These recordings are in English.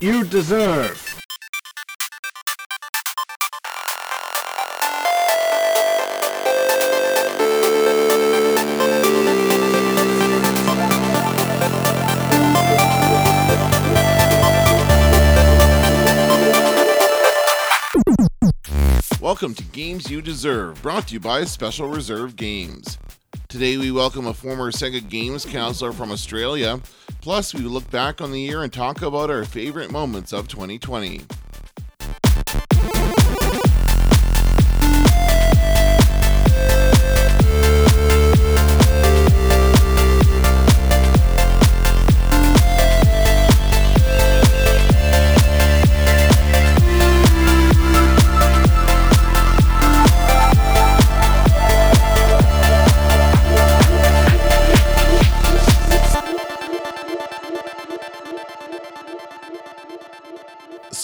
you deserve. Welcome to Games You Deserve, brought to you by Special Reserve Games. Today we welcome a former Sega Games counselor from Australia. Plus, we look back on the year and talk about our favorite moments of 2020.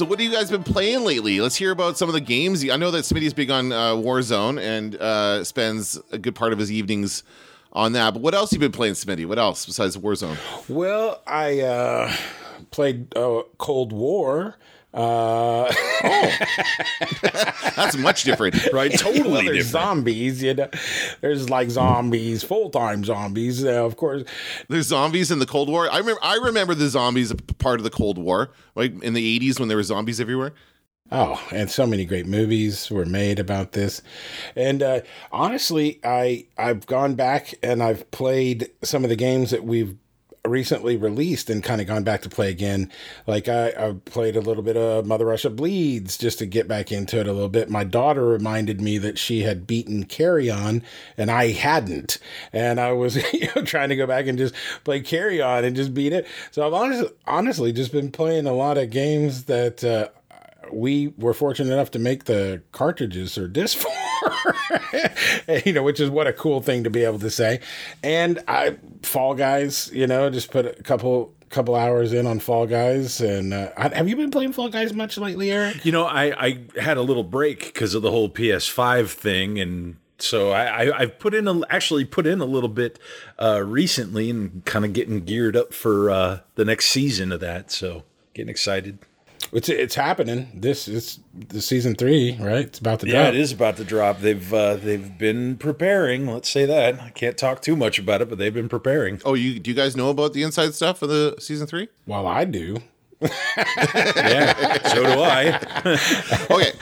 So, what have you guys been playing lately? Let's hear about some of the games. I know that Smitty's big on uh, Warzone and uh, spends a good part of his evenings on that. But what else have you been playing, Smitty? What else besides Warzone? Well, I uh, played uh, Cold War. Uh, That's much different. Right, totally well, there's different. zombies, you know. There's like zombies, full time zombies, uh, of course. There's zombies in the Cold War. I remember. I remember the zombies part of the Cold War, like in the '80s when there were zombies everywhere. Oh, and so many great movies were made about this. And uh, honestly, I I've gone back and I've played some of the games that we've recently released and kind of gone back to play again. Like I, I played a little bit of Mother Russia Bleeds just to get back into it a little bit. My daughter reminded me that she had beaten Carrion and I hadn't. And I was you know, trying to go back and just play Carrion and just beat it. So I've honestly, honestly just been playing a lot of games that uh, we were fortunate enough to make the cartridges or disc for, you know, which is what a cool thing to be able to say. And I Fall Guys, you know, just put a couple couple hours in on Fall Guys. And uh, have you been playing Fall Guys much lately, Eric? You know, I, I had a little break because of the whole PS5 thing, and so I, I've put in a, actually put in a little bit uh, recently, and kind of getting geared up for uh, the next season of that. So getting excited. It's it's happening. This is the season three, right? It's about to Yeah, drop. it is about to drop. They've uh, they've been preparing. Let's say that. I can't talk too much about it, but they've been preparing. Oh, you do you guys know about the inside stuff for the season three? Well, I do. Yeah, so do I.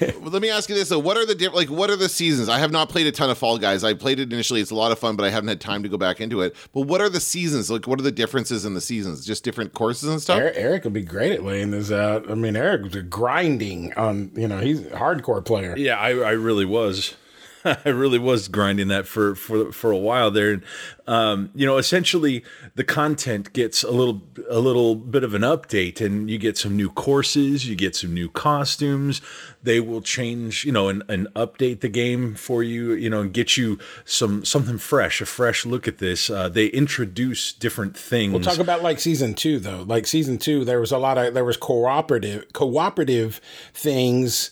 Okay, well, let me ask you this: though. What are the diff- like? What are the seasons? I have not played a ton of Fall Guys. I played it initially; it's a lot of fun, but I haven't had time to go back into it. But what are the seasons? Like, what are the differences in the seasons? Just different courses and stuff. Eric, Eric would be great at laying this out. I mean, Eric was grinding on, you know, he's a hardcore player. Yeah, I, I really was. I really was grinding that for for for a while there. And, um, you know, essentially the content gets a little a little bit of an update, and you get some new courses, you get some new costumes. They will change, you know, and, and update the game for you, you know, and get you some something fresh, a fresh look at this. Uh, they introduce different things. We'll talk about like season two though. Like season two, there was a lot of there was cooperative cooperative things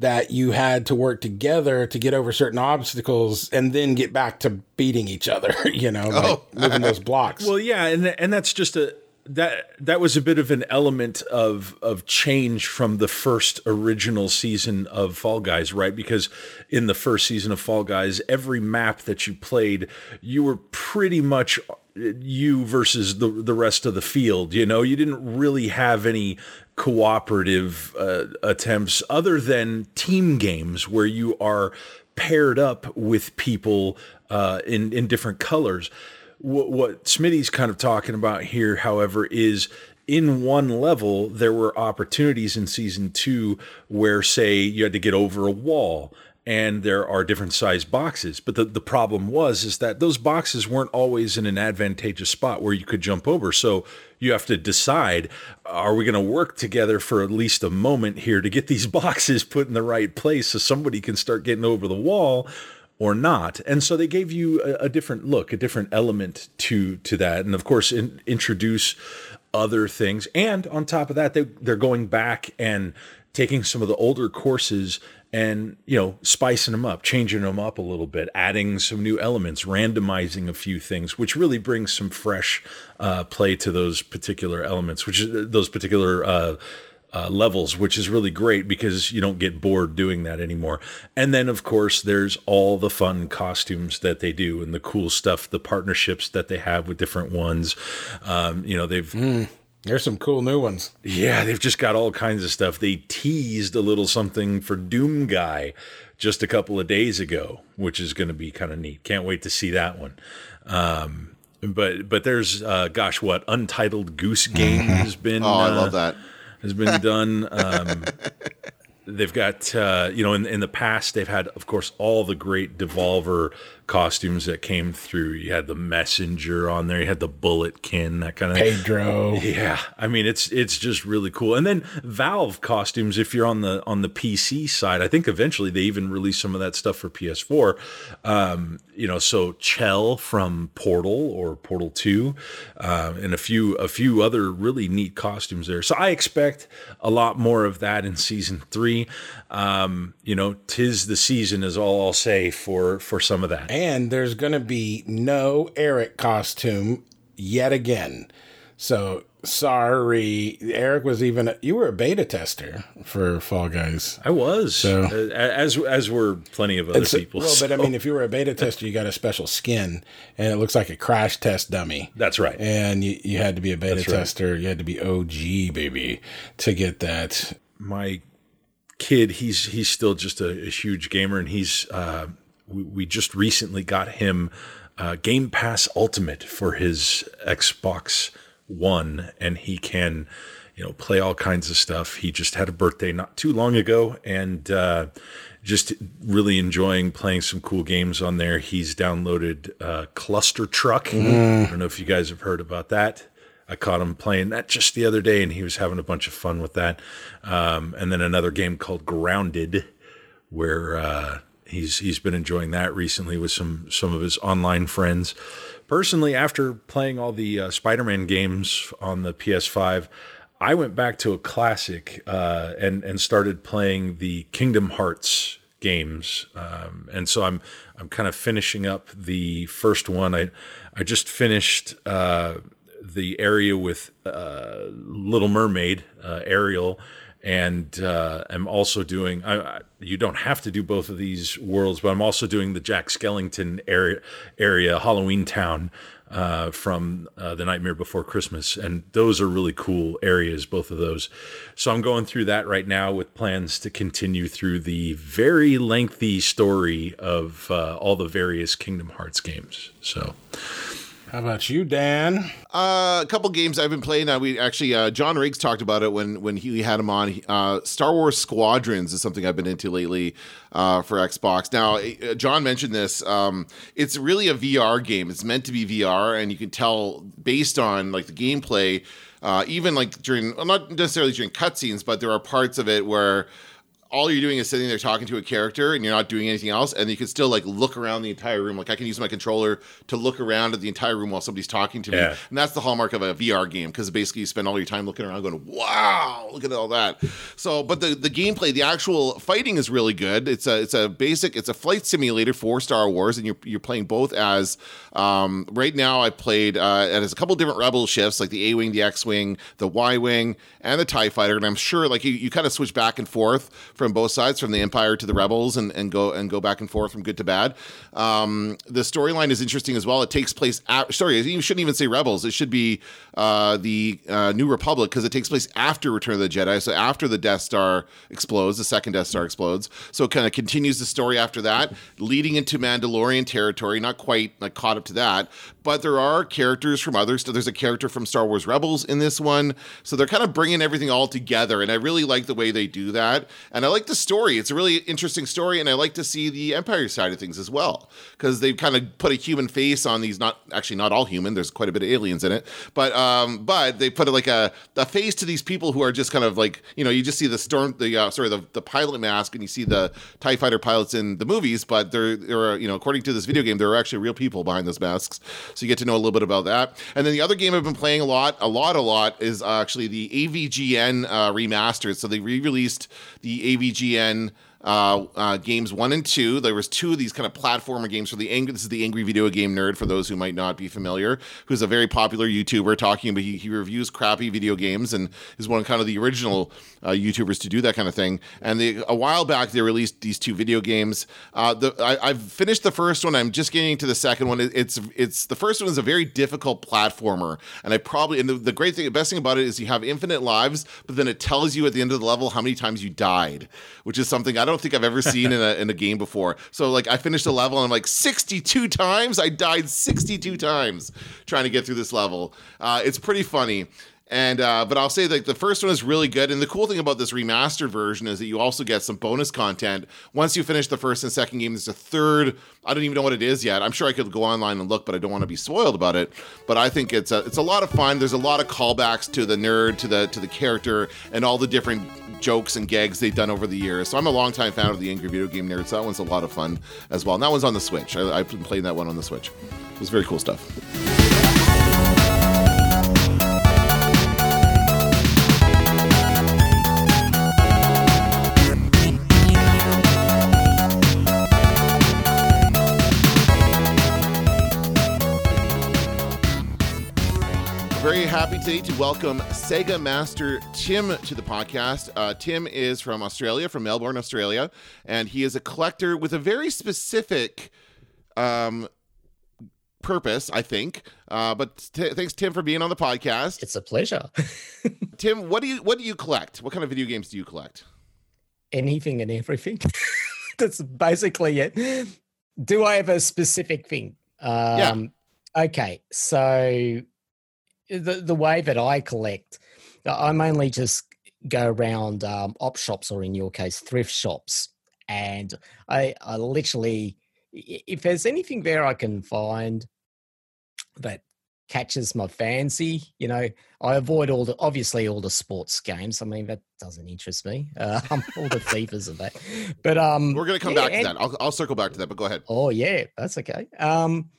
that you had to work together to get over certain obstacles and then get back to beating each other. You know, like Oh. moving those blocks. Well, yeah, and and that's just a that that was a bit of an element of of change from the first original season of Fall Guys, right? Because in the first season of Fall Guys, every map that you played, you were pretty much uh, you versus the the rest of the field. You know, you didn't really have any cooperative uh, attempts other than team games where you are paired up with people uh, in in different colors. What, what Smitty's kind of talking about here, however, is in one level there were opportunities in season two where, say, you had to get over a wall and there are different size boxes. But the, the problem was is that those boxes weren't always in an advantageous spot where you could jump over. So you have to decide, are we going to work together for at least a moment here to get these boxes put in the right place so somebody can start getting over the wall or not. And so they gave you a, a different look, a different element to to that, and of course in, introduce other things. And on top of that, they, they're going back and taking some of the older courses and you know spicing them up changing them up a little bit adding some new elements randomizing a few things which really brings some fresh uh, play to those particular elements which is those particular uh, uh, levels, which is really great because you don't get bored doing that anymore. And then, of course, there's all the fun costumes that they do and the cool stuff, the partnerships that they have with different ones. Um, you know, they've. Mm, there's some cool new ones. Yeah, they've just got all kinds of stuff. They teased a little something for Doom Guy just a couple of days ago, which is going to be kind of neat. Can't wait to see that one. Um, but but there's uh, gosh, what Untitled Goose Game has been. Oh, I uh, love that has been done. Um, they've got uh, you know in in the past they've had of course all the great Devolver costumes that came through. You had the messenger on there, you had the bulletkin, that kind of Pedro. Yeah, I mean it's it's just really cool. And then Valve costumes, if you're on the on the PC side, I think eventually they even released some of that stuff for PS4. Um, you know, so Chell from Portal or Portal Two, uh, and a few a few other really neat costumes there. So I expect a lot more of that in season three. Um, you know, tis the season is all I'll say for for some of that. And there's going to be no Eric costume yet again. So sorry, Eric was even a, you were a beta tester for Fall Guys. I was, So- uh, as as were plenty of other people. well, but I mean, if you were a beta tester, you got a special skin, and it looks like a crash test dummy. that's right. And you, you had to be a beta That's right. tester. You had to be OG baby to get that. my kid he's he's still just a, a huge gamer and he's uh we, we just recently got him uh game pass ultimate for his xbox one and he can you know play all kinds of stuff. He just had a birthday not too long ago and uh just really enjoying playing some cool games on there. He's downloaded uh Clustertruck. I don't know if you guys have heard about that. I caught him playing that just the other day, and he was having a bunch of fun with that. Um, and then another game called Grounded, where uh, he's he's been enjoying that recently with some some of his online friends. Personally, after playing all the uh, Spider-Man games on the PS5, I went back to a classic uh, and and started playing the Kingdom Hearts games. Um, and so I'm I'm kind of finishing up the first one. I I just finished. Uh, the area with uh, Little Mermaid, uh, Ariel, and uh, I'm also doing. I, I, you don't have to do both of these worlds, but I'm also doing the Jack Skellington area, area Halloween Town uh, from uh, the Nightmare Before Christmas, and those are really cool areas, both of those. So I'm going through that right now with plans to continue through the very lengthy story of uh, all the various Kingdom Hearts games. So. How about you, Dan? Uh, a couple games I've been playing. Uh, we actually uh, John Riggs talked about it when when he had him on. Uh, Star Wars Squadrons is something I've been into lately uh, for Xbox. Now, uh, John mentioned this. Um, it's really a VR game. It's meant to be VR, and you can tell based on like the gameplay. Even like during, well, not necessarily during cutscenes, but there are parts of it where all you're doing is sitting there talking to a character and you're not doing anything else and you can still like look around the entire room. Like i can use my controller to look around at the entire room while somebody's talking to me. Yeah. and that's the hallmark of a vr game because basically you spend all your time looking around going wow look at all that. So but the the gameplay the actual fighting is really good. It's a it's a basic it's a flight simulator for star wars and you're you're playing both as um, right now i played uh it has a couple different rebel shifts like the a-wing the x-wing the y-wing and the tie fighter and i'm sure like you, you kind of switch back and forth from both sides from the empire to the rebels and, and go and go back and forth from good to bad. Um, the storyline is interesting as well. It takes place at, sorry you shouldn't even say rebels. It should be uh, the uh, new republic because it takes place after return of the jedi so after the death star explodes the second death star explodes so it kind of continues the story after that leading into mandalorian territory not quite like caught up to that but there are characters from others so there's a character from star wars rebels in this one so they're kind of bringing everything all together and i really like the way they do that and i like the story. It's a really interesting story, and I like to see the Empire side of things as well because they've kind of put a human face on these. Not actually not all human. There's quite a bit of aliens in it, but um, but they put like a a face to these people who are just kind of like you know you just see the storm the uh, sorry the the pilot mask and you see the Tie Fighter pilots in the movies, but they're they're you know according to this video game there are actually real people behind those masks, so you get to know a little bit about that. And then the other game I've been playing a lot, a lot, a lot is actually the AVGN uh, remastered. So they re-released the AVGN uh, uh, games one and two. There was two of these kind of platformer games for the angry. This is the angry video game nerd for those who might not be familiar. Who's a very popular YouTuber talking about he, he reviews crappy video games and is one of kind of the original uh, YouTubers to do that kind of thing. And they, a while back they released these two video games. Uh, the, I, have finished the first one. I'm just getting to the second one. It, it's it's the first one is a very difficult platformer, and I probably and the, the great thing, the best thing about it is you have infinite lives, but then it tells you at the end of the level how many times you died, which is something I don't don't think I've ever seen in a in a game before. So like I finished a level and I'm like 62 times. I died 62 times trying to get through this level. Uh, it's pretty funny. And uh, but I'll say that the first one is really good. And the cool thing about this remastered version is that you also get some bonus content once you finish the first and second game. There's a third. I don't even know what it is yet. I'm sure I could go online and look, but I don't want to be spoiled about it. But I think it's a it's a lot of fun. There's a lot of callbacks to the nerd, to the to the character, and all the different jokes and gags they've done over the years. So I'm a longtime fan of the Angry Video Game Nerds. So that one's a lot of fun as well. And that one's on the Switch. I, I've been playing that one on the Switch. It was very cool stuff. Happy today to welcome Sega Master Tim to the podcast. Uh, Tim is from Australia, from Melbourne, Australia, and he is a collector with a very specific um, purpose, I think. Uh, but t- thanks, Tim, for being on the podcast. It's a pleasure. Tim, what do you what do you collect? What kind of video games do you collect? Anything and everything. That's basically it. Do I have a specific thing? Um, yeah. Okay, so the the way that I collect, I mainly just go around um, op shops or in your case thrift shops, and I I literally if there's anything there I can find that catches my fancy, you know, I avoid all the obviously all the sports games. I mean that doesn't interest me. Uh, all the FIFAs of that, but um, we're gonna come yeah, back to that. I'll I'll circle back to that, but go ahead. Oh yeah, that's okay. Um,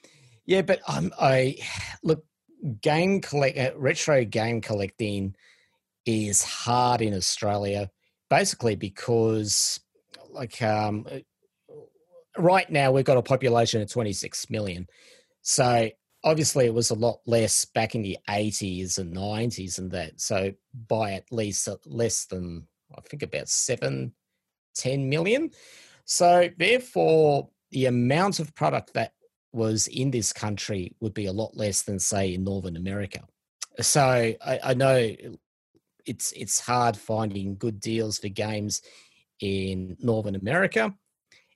yeah, but um, I look game collect uh, retro game collecting is hard in Australia, basically because like um, uh, right now we've got a population of 26 million. So obviously it was a lot less back in the 80s and 90s and that. So by at least uh, less than I think about seven, 10 million. So therefore the amount of product that was in this country would be a lot less than say in Northern America. So I, I know it's it's hard finding good deals for games in Northern America.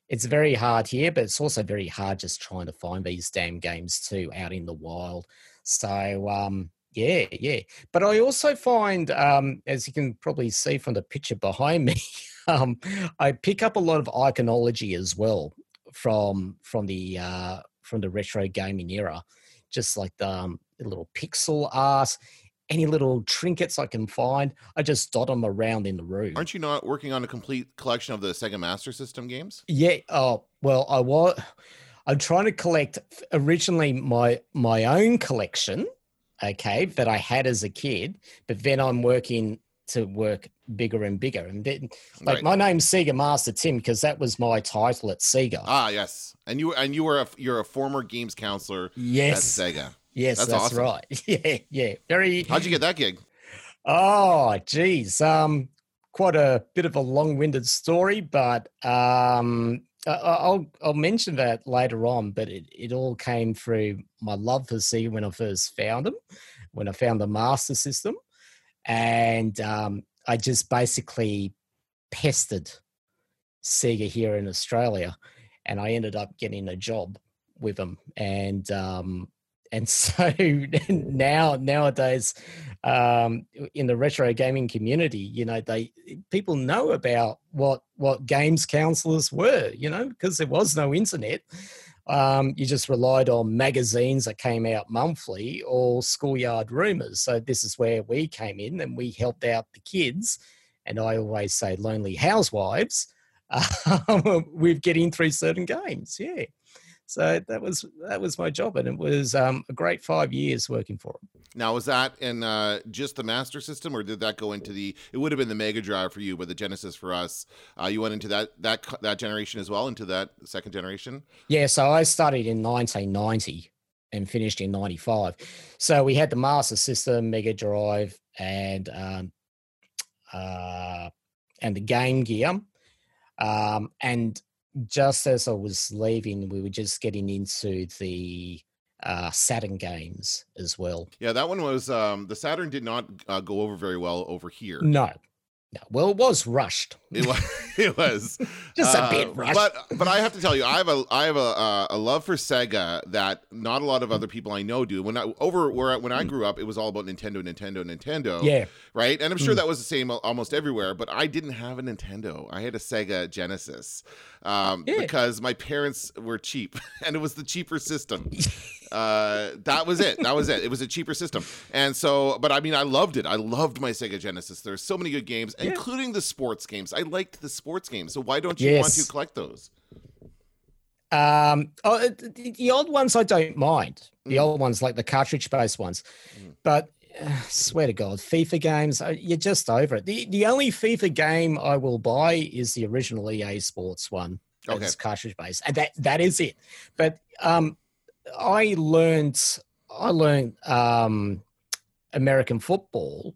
It's very hard here, but it's also very hard just trying to find these damn games too out in the wild. So um, yeah, yeah. But I also find, um, as you can probably see from the picture behind me, um, I pick up a lot of iconology as well from from the uh, from the retro gaming era, just like the, um, the little pixel art, any little trinkets I can find. I just dot them around in the room. Aren't you not working on a complete collection of the Sega Master System games? Yeah. Oh well, I was. I'm trying to collect originally my my own collection, okay, that I had as a kid, but then I'm working to work bigger and bigger. And then, like right. my name's Sega Master Tim because that was my title at Sega. Ah, yes, and you and you were a you're a former games counselor. Yes, at Sega. Yes, that's, that's awesome. right. Yeah, yeah, very. How'd you get that gig? Oh, geez, um, quite a bit of a long-winded story, but um, I'll I'll mention that later on. But it it all came through my love for Sega when I first found them, when I found the Master System and um, I just basically pestered Sega here in Australia, and I ended up getting a job with them. And um, and so now nowadays um, in the retro gaming community you know they people know about what what games counselors were you know because there was no internet um, you just relied on magazines that came out monthly or schoolyard rumors so this is where we came in and we helped out the kids. And i always say lonely housewives. Um, with getting through certain games yeah so that was that was my job, and it was um, a great five years working for them. Now, was that in uh, just the Master System, or did that go into the? It would have been the Mega Drive for you, but the Genesis for us. Uh, you went into that that that generation as well, into that second generation. Yeah, so I started in 1990 and finished in 95. So we had the Master System, Mega Drive, and um, uh, and the Game Gear. Um, and just as I was leaving, we were just getting into the uh, Saturn games as well. Yeah, that one was um, the Saturn did not uh, go over very well over here. No, Well, it was rushed. It was. It was just uh, a bit rushed. But but I have to tell you, I have a I have a uh, a love for Sega that not a lot of other people I know do. When I over where when I mm. grew up, it was all about Nintendo, Nintendo, Nintendo. Yeah. Right. And I'm sure mm. that was the same almost everywhere. But I didn't have a Nintendo. I had a Sega Genesis um, yeah. because my parents were cheap, and it was the cheaper system. Uh, that was it. That was it. It was a cheaper system. And so, but I mean, I loved it. I loved my Sega Genesis. There's so many good games, yeah. including the sports games. I liked the sports games. So why don't you yes. want to collect those? Um, oh, the, old ones I don't mind. The mm. old ones, like the cartridge-based ones, mm. but uh, swear to God, FIFA games, uh, you're just over it. The the only FIFA game I will buy is the original EA Sports one. Okay. It's cartridge based, and that that is it. But um, I learned I learned um, American football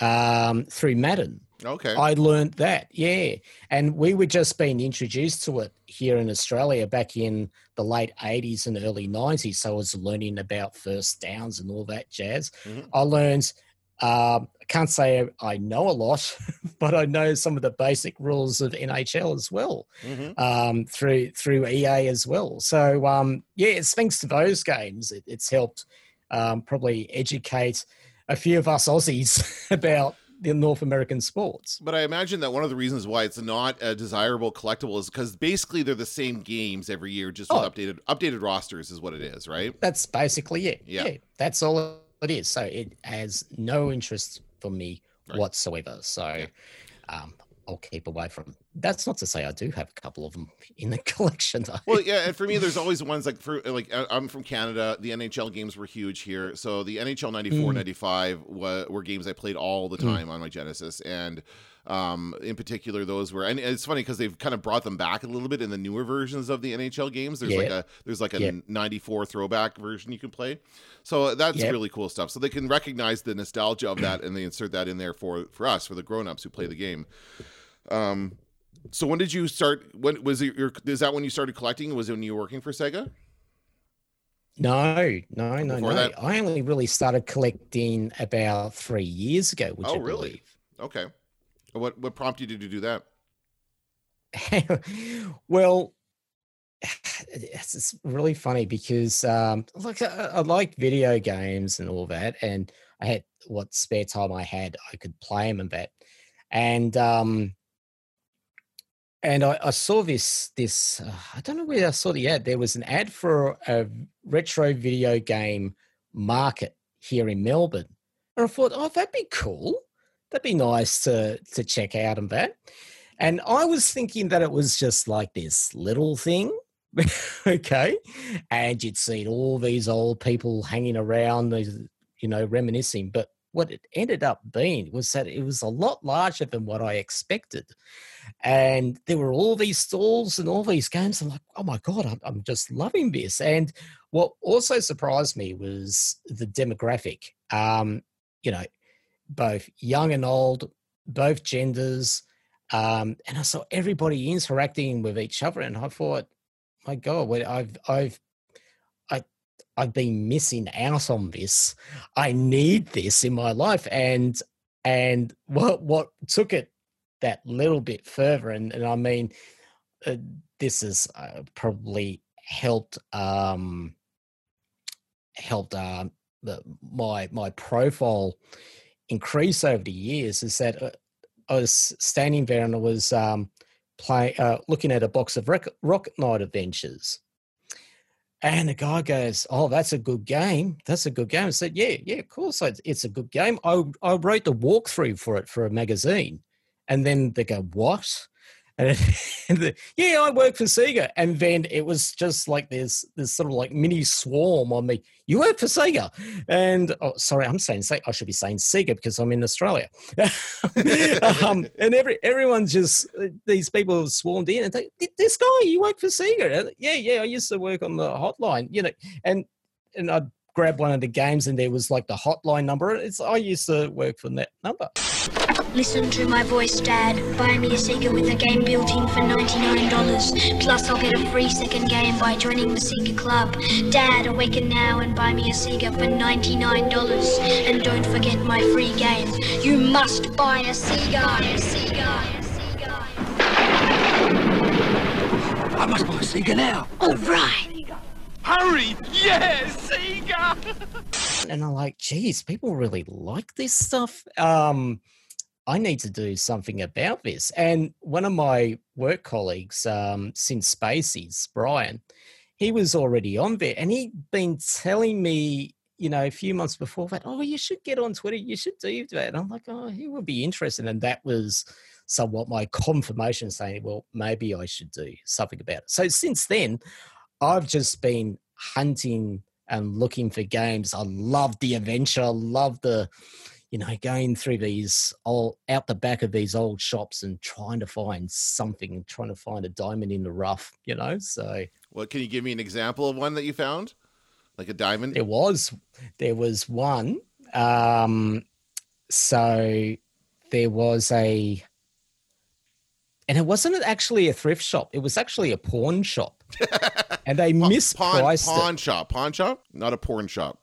um, through Madden. Okay. I learned that, yeah. And we were just being introduced to it here in Australia back in the late 80s and early 90s. So I was learning about first downs and all that jazz. Mm-hmm. I learned, um, I can't say I know a lot, but I know some of the basic rules of NHL as well mm-hmm. um, through through EA as well. So, um, yeah, it's thanks to those games, it, it's helped um, probably educate a few of us Aussies about the North American sports. But I imagine that one of the reasons why it's not a desirable collectible is because basically they're the same games every year, just with oh. updated updated rosters, is what it is, right? That's basically it. Yeah, yeah that's all it is. So it has no interest for me right. whatsoever. So yeah. um, I'll keep away from. That's not to say I do have a couple of them in the collection. Though. Well, yeah, and for me, there's always ones like for like I'm from Canada. The NHL games were huge here, so the NHL 94, mm. 95 were, were, games I played all the mm. time mm. on my Genesis, and um, in particular, those were, and it's funny because they've kind of brought them back a little bit in the newer versions of the NHL games. There's yeah. like a there's like a yeah. 94 throwback version you can play, so that's yeah. really cool stuff. So they can recognize the nostalgia of that, and they insert that in there for for us for the grown ups who play the game. Um, so when did you start? When was it your? Is that when you started collecting? Was it when you were working for Sega? No, no, no, Before no. That? I only really started collecting about three years ago. Would oh, you really? Believe. Okay. What what prompted you to do that? well, it's really funny because um, look, I, I like video games and all that, and I had what spare time I had, I could play them and that, and um, and I, I, saw this this uh, I don't know where I saw the ad. There was an ad for a retro video game market here in Melbourne, and I thought, oh, that'd be cool that'd be nice to to check out and that. And I was thinking that it was just like this little thing, okay, and you'd seen all these old people hanging around, you know, reminiscing. But what it ended up being was that it was a lot larger than what I expected. And there were all these stalls and all these games. I'm like, oh my God, I'm, I'm just loving this. And what also surprised me was the demographic. Um, you know, both young and old, both genders. Um, and I saw everybody interacting with each other, and I thought, my God, I've I've I I've been missing out on this. I need this in my life, and and what what took it that little bit further, and, and I mean, uh, this has uh, probably helped um, helped um, the, my my profile increase over the years is that uh, I was standing there and I was um, playing, uh, looking at a box of Rocket, Rocket Knight Adventures. And the guy goes, "Oh, that's a good game. That's a good game." I said, "Yeah, yeah, of course, it's a good game. I I wrote the walkthrough for it for a magazine." And then they go, "What?" And, the, yeah, I work for Sega. And then it was just like this, this sort of like mini swarm on me. You work for Sega. And oh, sorry, I'm saying Sega. I should be saying Sega because I'm in Australia. um, and every everyone just, these people swarmed in and they, this guy, you work for Sega. Yeah, yeah, I used to work on the hotline, you know, and, and I'd grab one of the games and there was like the hotline number. It's I used to work for that number. Listen to my voice, Dad. Buy me a Sega with a game built in for $99. Plus, I'll get a free second game by joining the Sega Club. Dad, awaken now and buy me a Sega for $99. And don't forget my free game. You must buy a Sega. Buy a Sega. I must buy a Sega now. All right. Hurry! Yes, Sega! and I'm like, geez, people really like this stuff. Um, I need to do something about this. And one of my work colleagues, um, since Spacey's Brian, he was already on there and he'd been telling me, you know, a few months before that, oh, you should get on Twitter, you should do that. And I'm like, oh, he would be interested. And that was somewhat my confirmation saying, well, maybe I should do something about it. So since then, I've just been hunting and looking for games. I love the adventure, I love the you know, going through these all out the back of these old shops and trying to find something, trying to find a diamond in the rough, you know. So, well, can you give me an example of one that you found, like a diamond? There was, there was one. Um, so there was a, and it wasn't actually a thrift shop; it was actually a pawn shop, and they mispriced pawn, pawn it. shop, pawn shop, not a porn shop.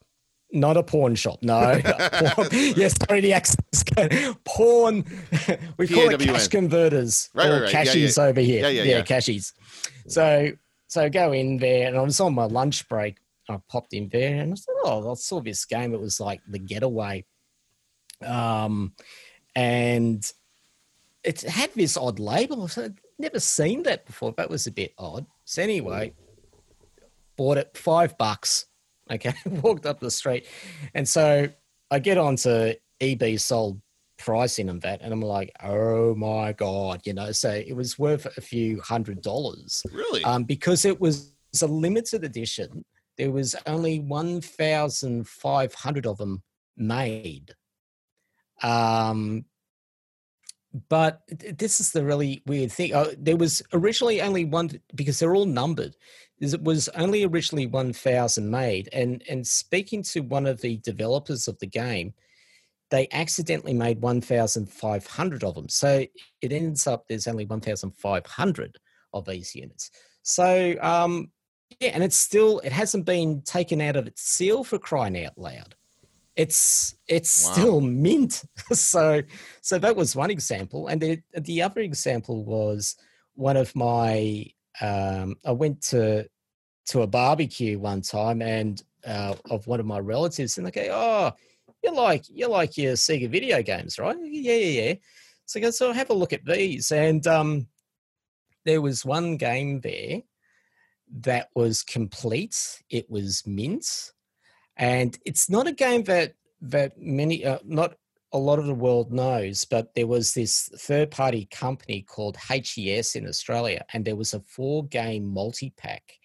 Not a pawn shop, no. yes, sorry, the accents. Porn. We call it cash converters right, or right, right. cashies yeah, yeah. over here. Yeah, yeah, yeah. cashies. So, so go in there, and I was on my lunch break. I popped in there, and I said, "Oh, I saw this game. It was like the Getaway, um, and it had this odd label. I'd never seen that before. That was a bit odd. So anyway, bought it five bucks." Okay, walked up the street, and so I get onto eBay sold pricing and that, and I'm like, oh my god, you know. So it was worth a few hundred dollars, really, um, because it was a limited edition. There was only one thousand five hundred of them made. Um, but this is the really weird thing. Uh, there was originally only one because they're all numbered it was only originally 1000 made and and speaking to one of the developers of the game they accidentally made 1500 of them. So it ends up there's only 1500 of these units. So um yeah and it's still it hasn't been taken out of its seal for crying out loud. It's it's wow. still mint. So so that was one example. And the the other example was one of my um, I went to to a barbecue one time and uh, of one of my relatives, and they go, "Oh, you like you like your Sega video games, right?" Yeah, yeah, yeah. So I go, "So have a look at these," and um, there was one game there that was complete. It was mint, and it's not a game that that many, uh, not a lot of the world knows, but there was this third party company called HES in Australia, and there was a four game multi pack.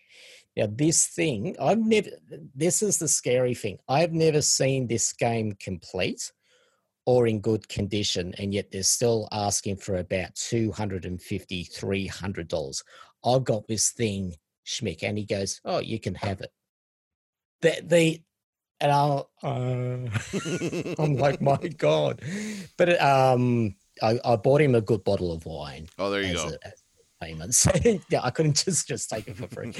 Now, this thing, I've never, this is the scary thing. I've never seen this game complete or in good condition, and yet they're still asking for about $250, $300. I've got this thing, Schmick, and he goes, Oh, you can have it. The, the, and I'll, uh, I'm like, my God. But um, I, I, bought him a good bottle of wine. Oh, there you go. A, payments. yeah, I couldn't just just take it for free.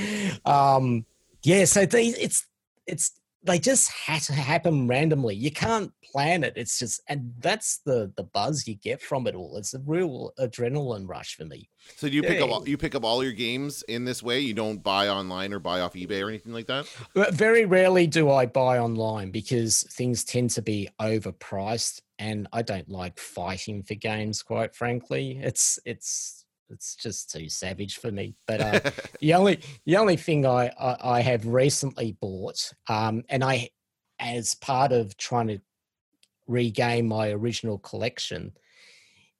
um, yeah, so these, it's it's they just had to happen randomly. You can't plan it. It's just, and that's the the buzz you get from it all. It's a real adrenaline rush for me. So do you pick Yeah. up you pick up all your games in this way? You don't buy online or buy off eBay or anything like that? Uh, very rarely do I buy online because things tend to be overpriced, and I don't like fighting for games. Quite frankly, it's it's it's just too savage for me. But uh, the only the only thing I, I I have recently bought, um, and I as part of trying to regain my original collection,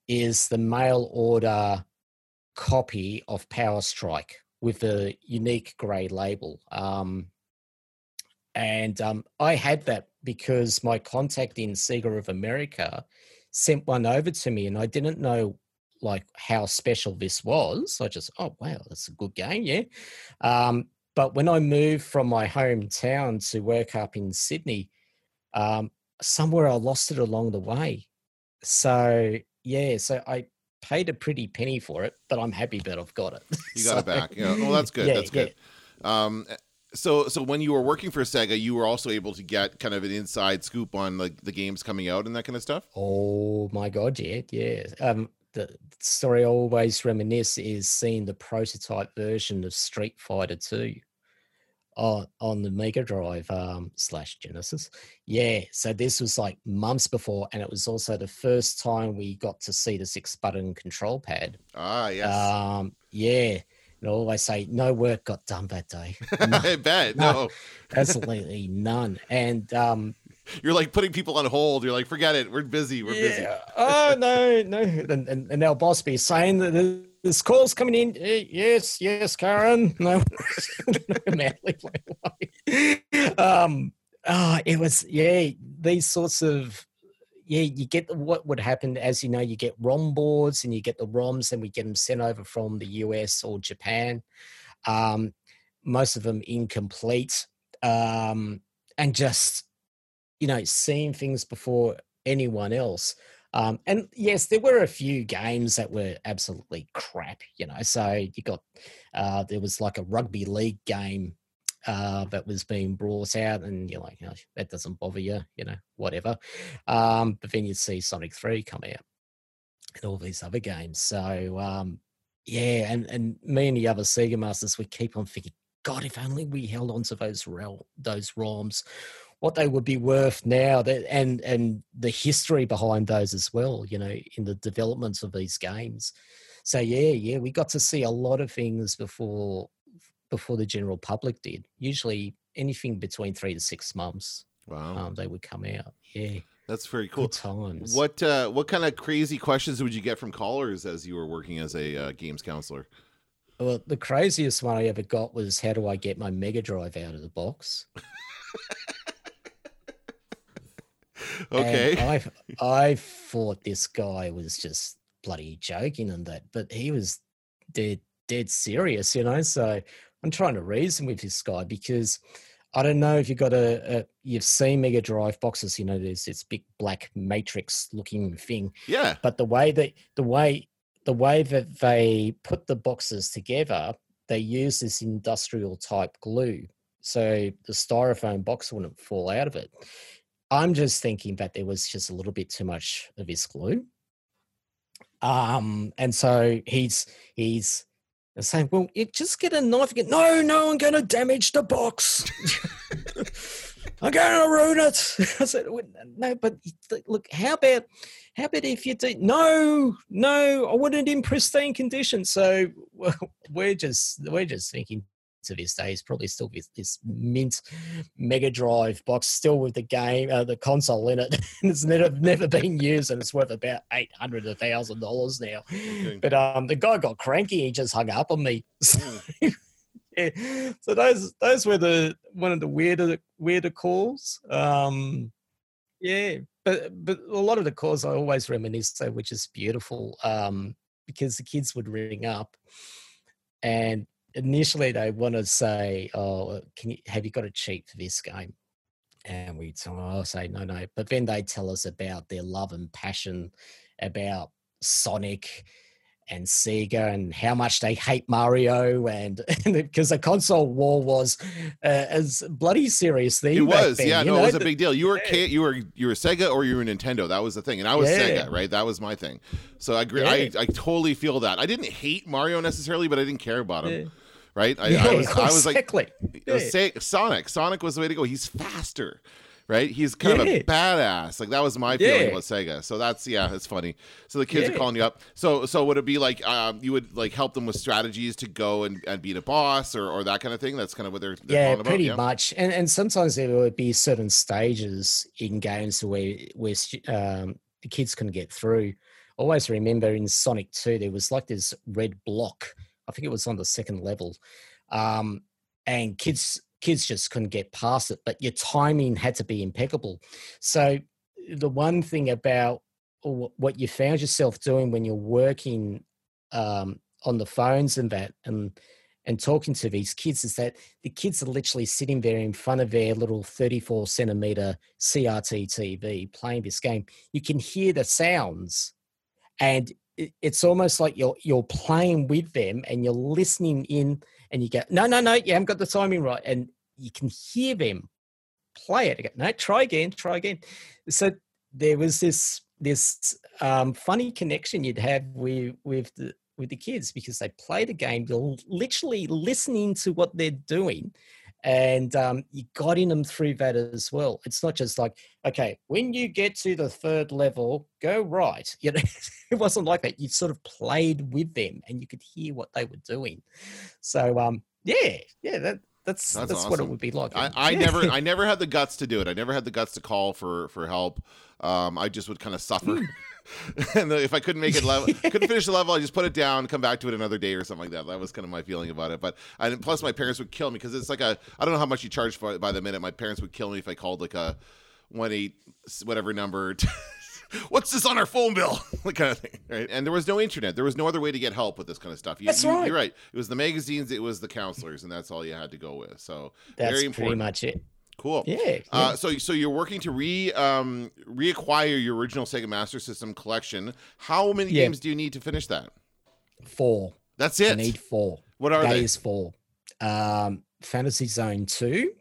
is the mail order copy of Power Strike with a unique grey label. Um, and um, I had that because my contact in Sega of America sent one over to me, and I didn't know like how special this was. I just, oh wow, that's a good game, yeah. Um, but when I moved from my hometown to work up in Sydney, um, somewhere I lost it along the way. So yeah, so I paid a pretty penny for it, but I'm happy that I've got it. You got it back. Yeah. Well, that's good. yeah, that's good. Um, so so when you were working for Sega, you were also able to get kind of an inside scoop on like the games coming out and that kind of stuff. Oh my god, yeah, yeah. Um, the story I always reminisce is seeing the prototype version of Street Fighter Two on on the Mega Drive um, slash Genesis. Yeah, so this was like months before, and it was also the first time we got to see the six button control pad. Ah, yes. Um, yeah, and I always say no work got done that day. No, I bet. no. No. absolutely none. And um, You're like putting people on hold. You're like, forget it. We're busy. We're busy. Oh no, no. And, and, and our boss be saying that this call's coming in. "Eh, Yes, yes, Karen. No, madly play. Um. Oh, it was yeah. These sorts of yeah. You get what would happen as you know. You get ROM boards and you get the ROMs, and we get them sent over from the US or Japan. Um, most of them incomplete. Um, and just you know seeing things before anyone else. Um, and yes, there were a few games that were absolutely crap, you know. So you got uh, there was like a rugby league game uh, that was being brought out, and you're like, oh, that doesn't bother you, you know, whatever. Um, but then you see Sonic Three come out and all these other games. So um, yeah, and and me and the other Sega masters, we keep on thinking, God, if only we held on to those rel- those ROMs what they would be worth now that and and the history behind those as well you know in the developments of these games so yeah yeah we got to see a lot of things before before the general public did usually anything between three to six months Wow. um, they would come out yeah That's very cool. good times What uh, what kind of crazy questions would you get from callers as you were working as a uh, games counselor? well the craziest one i ever got was how do i get my mega drive out of the box Okay. And I I thought this guy was just bloody joking and that, but he was dead dead serious, you know. So I'm trying to reason with this guy because I don't know if you've got a, a you've seen Mega Drive boxes, you know, there's this big black matrix looking thing. yeah. But the way that the way the way that they put the boxes together, they use this industrial type glue. So the styrofoam box wouldn't fall out of it. I'm just thinking that there was just a little bit too much of his glue. Um, and so he's he's saying, Well, you just get a knife again. No, no, I'm gonna damage the box. I'm gonna ruin it. I said, "Well, no, but look, how about how about if you do no, no, I want it in pristine condition. So well, we're just we're just thinking to this day is probably still with this mint Mega Drive box, still with the game, uh, the console in it. and it's never never been used, and it's worth about eight hundred, a thousand dollars now. But um, the guy got cranky. He just hung up on me. So, yeah. So those those were the one of the weirder weirder calls. Um, yeah, but but a lot of the calls I always reminisce, which is beautiful. Um, because the kids would ring up, and initially they want to say, "Oh, can you have you got a cheat for this game?" And we'd say, oh, say no, no. But then they tell us about their love and passion about Sonic and Sega and how much they hate Mario and because the console war was uh, as bloody serious thing. It was, then, yeah, no, know, it was a big deal. You were you were you were Sega or you were Nintendo. That was the thing, and I was Yeah. Sega, right? That was my thing. So I agree. I, I totally feel that. I didn't hate Mario necessarily, but I didn't care about him. Yeah. Right? I, Yeah, I was I was like was Yeah. Sonic. Sonic was the way to go. He's faster. Right? He's kind of a badass. Like that was my feeling Yeah. about Sega. So that's yeah, it's funny. So the kids are calling you up. So so would it be like um, you would like help them with strategies to go and, and beat a boss or, or that kind of thing? That's kind of what they're, they're yeah, about. pretty yeah? much. And and sometimes there would be certain stages in games where where um, the kids couldn't get through. Always remember in Sonic Two there was like this red block. I think it was on the second level, um, and kids kids just couldn't get past it. But your timing had to be impeccable. So the one thing about what you found yourself doing when you're working um, on the phones and that and and talking to these kids is that the kids are literally sitting there in front of their little 34 centimeter CRT TV playing this game. You can hear the sounds, and it's almost like you're you're playing with them and you're listening in, and you go, no, no, no, you haven't got the timing right, and you can hear them play it. Go, no, try again, try again. So there was this this um, funny connection you'd have with with the with the kids because they play the game. You're literally listening to what they're doing, and um, you got in them through that as well. It's not just like, okay, when you get to the third level, go right. You know, it wasn't like that. You sort of played with them, and you could hear what they were doing. So, um, yeah, yeah, that that's That's that's, what it would be like. I, I Yeah. never I never had the guts to do it. I never had the guts to call for for help. Um, I just would kind of suffer. and if I couldn't make it level, couldn't finish the level, I just put it down, come back to it another day or something like that. That was kind of my feeling about it. But plus my parents would kill me because it's like a I don't know how much you charge for it by the minute. My parents would kill me if I called like a one eight whatever number. What's this on our phone bill? that kind of thing, right? And there was no internet. There was no other way to get help with this kind of stuff. You, That's you- right. You're right. It was the magazines, it was the counselors, and that's all you had to go with. So That's very pretty much it. Cool. Yeah. yeah. Uh, so, so you're working to re um, reacquire your original Sega Master System collection. How many Yeah. games do you need to finish that? four. That's it. I need four. what are That they? is four. Um, Fantasy Zone 2,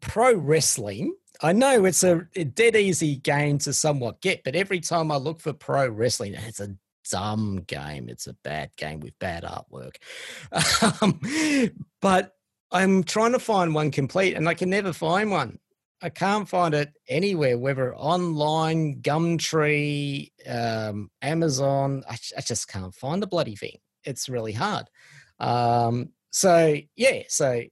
Pro Wrestling. I know it's a, a dead easy game to somewhat get, but every time I look for Pro Wrestling, it's a dumb game. It's a bad game with bad artwork. Um, but I'm trying to find one complete and I can never find one. I can't find it anywhere, whether online, Gumtree, um, Amazon. I just can't find the bloody thing. It's really hard. Um, so yeah, so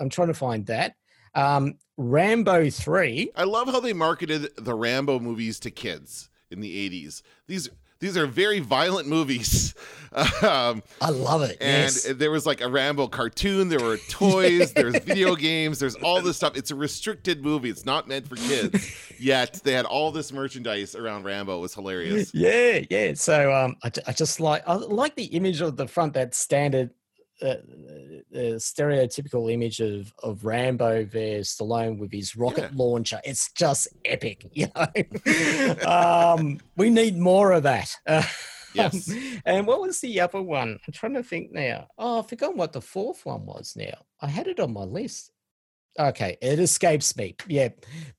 I'm trying to find that. Um, Rambo three. I love how they marketed the Rambo movies to kids in the 80s. These these are very violent movies. um, I love it. and yes. there was like a Rambo cartoon, there were toys, there's video games, there's all this stuff. It's a restricted movie. It's not meant for kids. Yet they had all this merchandise around Rambo. It was hilarious. Yeah, yeah. So um, I, I just like I like the image of the front, that standard, uh, uh, stereotypical image of of Rambo there, Stallone with his rocket Yeah. launcher. It's just epic, you know. um, we need more of that. Uh, Yes. and what was the other one? I'm trying to think now. Oh, I've forgotten what the fourth one was now. I had it on my list. Okay, it escapes me. Yeah.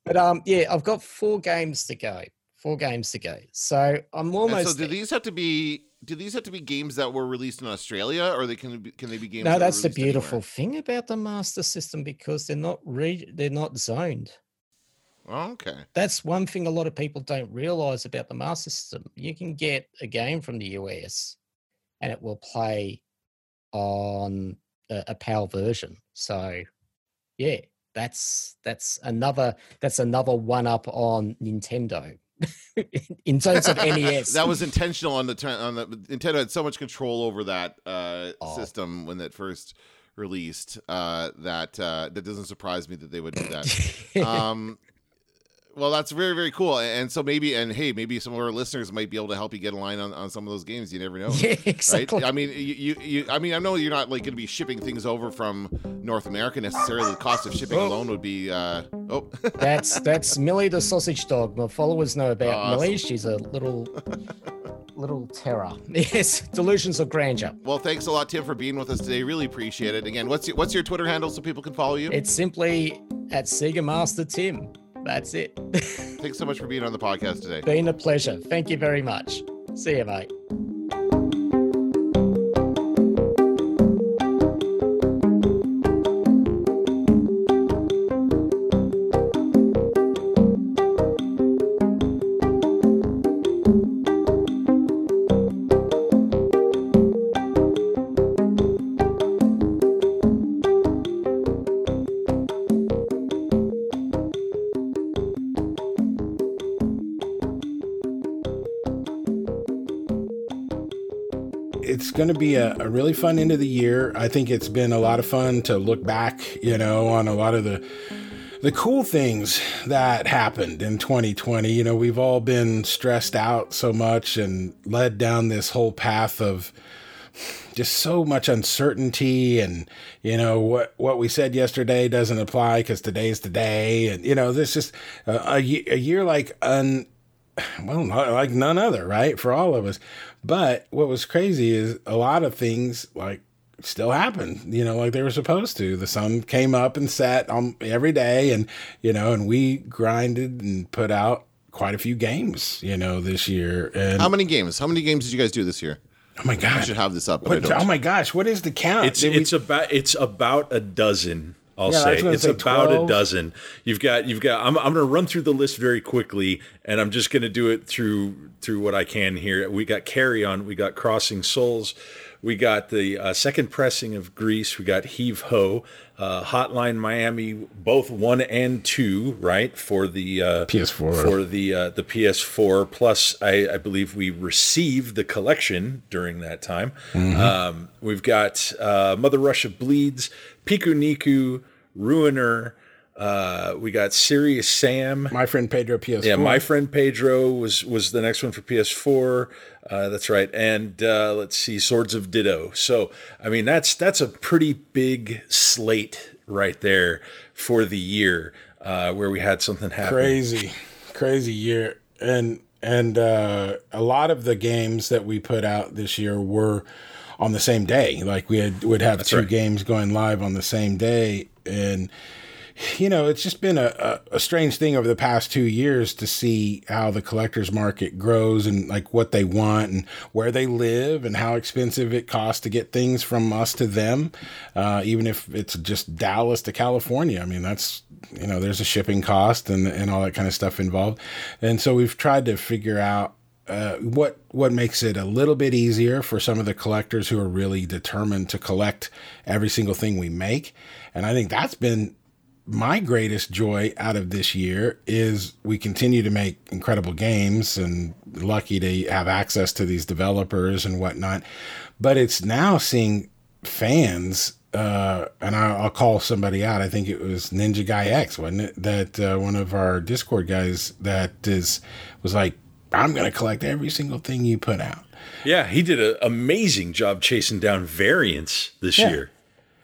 But um yeah, I've got four games to go. Four games to go. So I'm And almost so do these have to be do these have to be games that were released in Australia or they can be, can they be games that No, were that's the released anywhere? beautiful thing about the master system because they're not re- they're not zoned. Oh, okay. That's one thing a lot of people don't realize about the master system. You can get a game from the US and it will play on a, a PAL version. So, yeah, that's that's another that's another one up on Nintendo in terms of NES. that was intentional on the on the Nintendo had so much control over that uh, Oh. system when it first released uh, that uh, that doesn't surprise me that they would do that. um, well, that's very very cool, and so maybe and hey, maybe some of our listeners might be able to help you get a line on, on some of those games. You never know. yeah, exactly. Right? I mean, you, you, I mean, I know you're not like going to be shipping things over from North America necessarily. The cost of shipping Oh. alone would be, uh, oh, That's that's Millie the sausage dog. My followers know about Awesome. Millie. She's a little little terror. Yes, delusions of grandeur. Well, thanks a lot, Tim, for being with us today. Really appreciate it. Again, what's your, what's your Twitter handle so people can follow you? It's simply at Sega Master Tim. That's it. Thanks so much for being on the podcast today. Been a pleasure. Thank you very much. See you, mate. Be a, a, really fun end of the year. I think it's been a lot of fun to look back, you know, on a lot of the the cool things that happened in 2020. You know, we've all been stressed out so much and led down this whole path of just so much uncertainty and you know what what we said yesterday doesn't apply because today's the day and you know this is a, a, a year like un well, like none other, right? For all of us. But what was crazy is a lot of things like still happened, you know, like they were supposed to. The sun came up and set on every day and, you know, and we grinded and put out quite a few games, you know, this year. And how many games? How many games did you guys do this year? Oh my gosh! I should have this up. What, oh my gosh! What is the count? It's it's we... about it's about a dozen I'll yeah, say it's say about 12. a dozen. You've got you've got. I'm I'm going to run through the list very quickly, and I'm just going to do it through through what I can here. We got Carrion. We got Crossing Souls. We got the uh, second pressing of Gris. We got Heave Ho, uh, Hotline Miami, both one and two, right for the uh, PS4 for the uh, the PS4. Plus, I, I, believe we received the collection during that time. Mm-hmm. Um, we've got uh, Mother Russia Bleeds, Pikuniku, Ruiner. Uh, we got Serious Sam. My friend Pedro PS4. Yeah, my friend Pedro was was the next one for PS4. Uh, that's right. And uh, let's see, Swords of Ditto. So I mean, that's that's a pretty big slate right there for the year uh, where we had something happen. Crazy, crazy year, and and uh, a lot of the games that we put out this year were on the same day. Like we had would have That's two right. games going live on the same day, and you know it's just been a, a, strange thing over the past two years to see how the collectors market grows and like what they want and where they live and how expensive it costs to get things from us to them, uh, even if it's just Dallas to California. I mean that's you know there's a shipping cost and and all that kind of stuff involved, and so we've tried to figure out uh, what what makes it a little bit easier for some of the collectors who are really determined to collect every single thing we make, and I think that's been my greatest joy out of this year is we continue to make incredible games and lucky to have access to these developers and whatnot, but it's now seeing fans. Uh, and I, will call somebody out. I think it was Ninja Guy X, wasn't it? That uh, one of our Discord guys that is was like, I'm going to collect every single thing you put out. Yeah, he did an amazing job chasing down variants this yeah. year.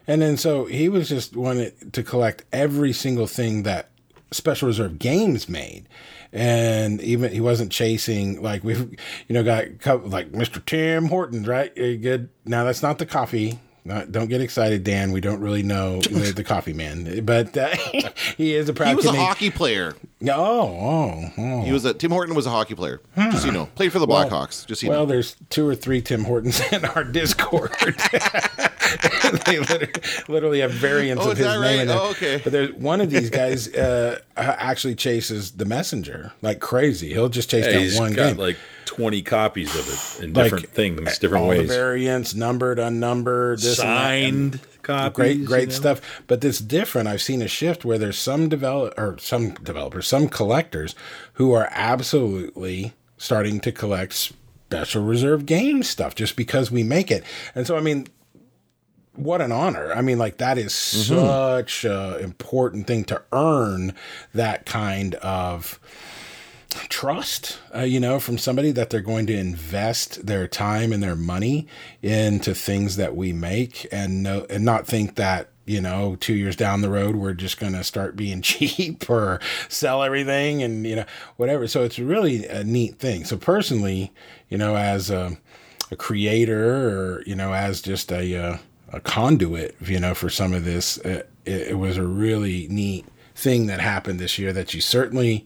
And then so he was just wanted to collect every single thing that Special Reserve Games made. And even he wasn't chasing like we've you know got like Mr. Tim Hortons, right? Good. Now that's not the coffee not, don't get excited, Dan. We don't really know the, the coffee man, but uh, he is a proud. He was Canadian. a hockey player. Oh, oh, oh. He was a Tim Horton was a hockey player. Huh. Just so you know, played for the well, Blackhawks. Just so well, know. there's two or three Tim Hortons in our Discord. they literally, literally, have variants oh, of his right? name. Oh, okay. But there's one of these guys uh, actually chases the messenger like crazy. He'll just chase yeah, down one game. Like 20 copies of it in different like, things, different all ways. The variants, numbered, unnumbered, this signed copies. Great, great you know? stuff. But this different. I've seen a shift where there's some develop or some developers, some collectors who are absolutely starting to collect special reserve game stuff just because we make it. And so, I mean, what an honor. I mean, like that is mm-hmm. such an important thing to earn that kind of trust, uh, you know, from somebody that they're going to invest their time and their money into things that we make and no, and not think that you know, two years down the road, we're just going to start being cheap or sell everything and, you know, whatever. So it's really a neat thing. So personally, you know, as a, a creator or, you know, as just a, uh, a conduit, you know, for some of this, it, it was a really neat thing that happened this year that you certainly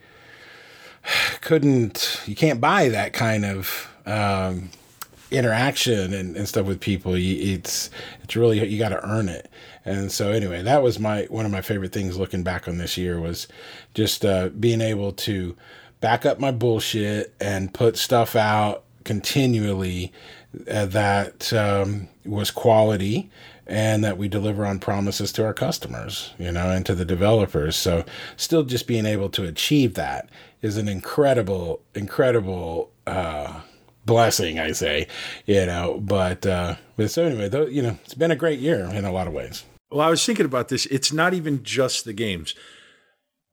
couldn't, you can't buy that kind of, um, interaction and, and stuff with people. It's it's really you got to earn it. And so anyway that was my one of my favorite things looking back on this year was just uh, being able to back up my bullshit and put stuff out continually uh, that um, was quality and that we deliver on promises to our customers you know and to the developers so still just being able to achieve that is an incredible incredible uh, blessing, I say, you know. But uh, but so anyway, though, you know, it's been a great year in a lot of ways. Well, I was thinking about this. It's not even just the games.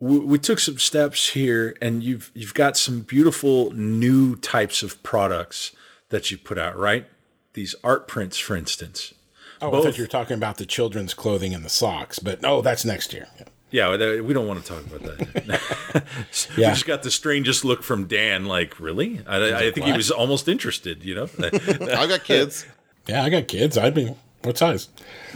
We, we took some steps here, and you've you've got some beautiful new types of products that you put out, right? These art prints, for instance. Oh, Both. I thought you were talking about the children's clothing and the socks, but no, oh, that's next year. Yeah. Yeah, we don't want to talk about that. yeah. We just got the strangest look from Dan. Like, really? I, I think he was almost interested. You know, I got kids. Yeah, I got kids. I'd be what size?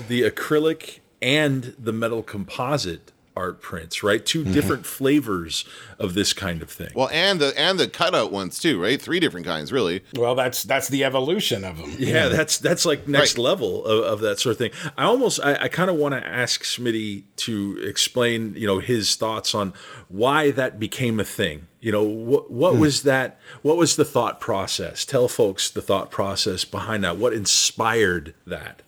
The acrylic and the metal composite art prints, right? 2 mm-hmm. different flavors of this kind of thing. Well, and the and the cutout ones too, right? Three different kinds, really. Well, that's that's the evolution of them. Yeah, yeah. that's that's like next right. level of, of, that sort of thing. I almost I, I kind of want to ask Smitty to explain, you know, his thoughts on why that became a thing. You know, what what hmm. was that? What was the thought process? Tell folks the thought process behind that. What inspired that?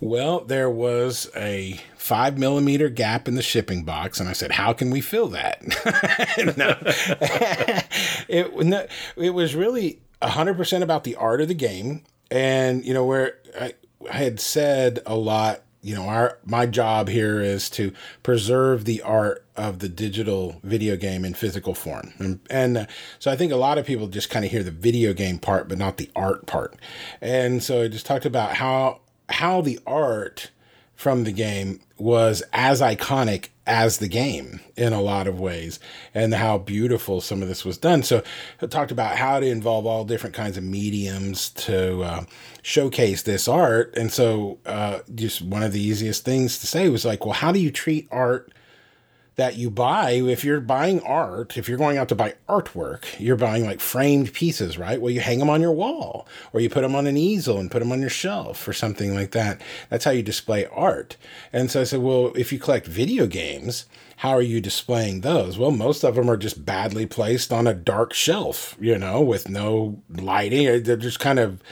Well, there was a five millimeter gap in the shipping box, and I said, "How can we fill that?" it no, it was really hundred percent about the art of the game, and you know where I, I had said a lot. You know, our my job here is to preserve the art of the digital video game in physical form, and, and uh, so I think a lot of people just kind of hear the video game part, but not the art part. And so I just talked about how how the art from the game was as iconic as the game in a lot of ways and how beautiful some of this was done. So I talked about how to involve all different kinds of mediums to uh, showcase this art. And so uh, just one of the easiest things to say was like well how do you treat art that you buy if you're buying art if you're going out to buy artwork you're buying like framed pieces right? Well you hang them on your wall or you put them on an easel and put them on your shelf or something like that. That's how you display art. And so i said well if you collect video games how are you displaying those? Well most of them are just badly placed on a dark shelf you know with no lighting. They're just kind of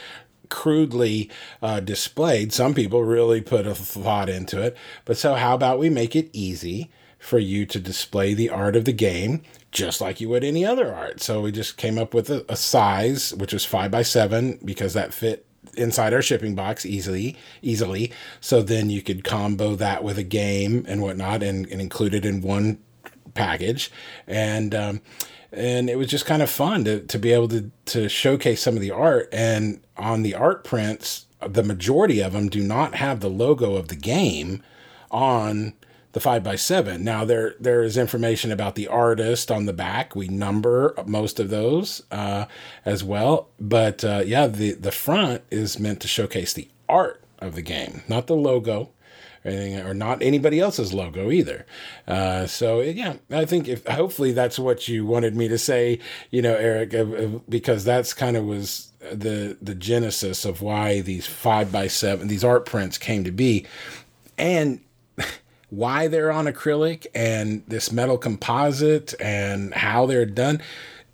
crudely uh, displayed. Some people really put a thought into it. But so how about we make it easy for you to display the art of the game just like you would any other art. So we just came up with a, a size which was five by seven because that fit inside our shipping box easily easily. So then you could combo that with a game and whatnot and, and include it in one package. And um, and it was just kind of fun to, to be able to to showcase some of the art. And on the art prints the majority of them do not have the logo of the game on the five by seven. Now there there is information about the artist on the back. We number most of those uh, as well. But uh, yeah, the the front is meant to showcase the art of the game, not the logo. Or, anything, or not anybody else's logo either. Uh, so yeah, I think if hopefully that's what you wanted me to say, you know, Eric, because that's kind of was the the genesis of why these five by seven, these art prints came to be, and why they're on acrylic and this metal composite and how they're done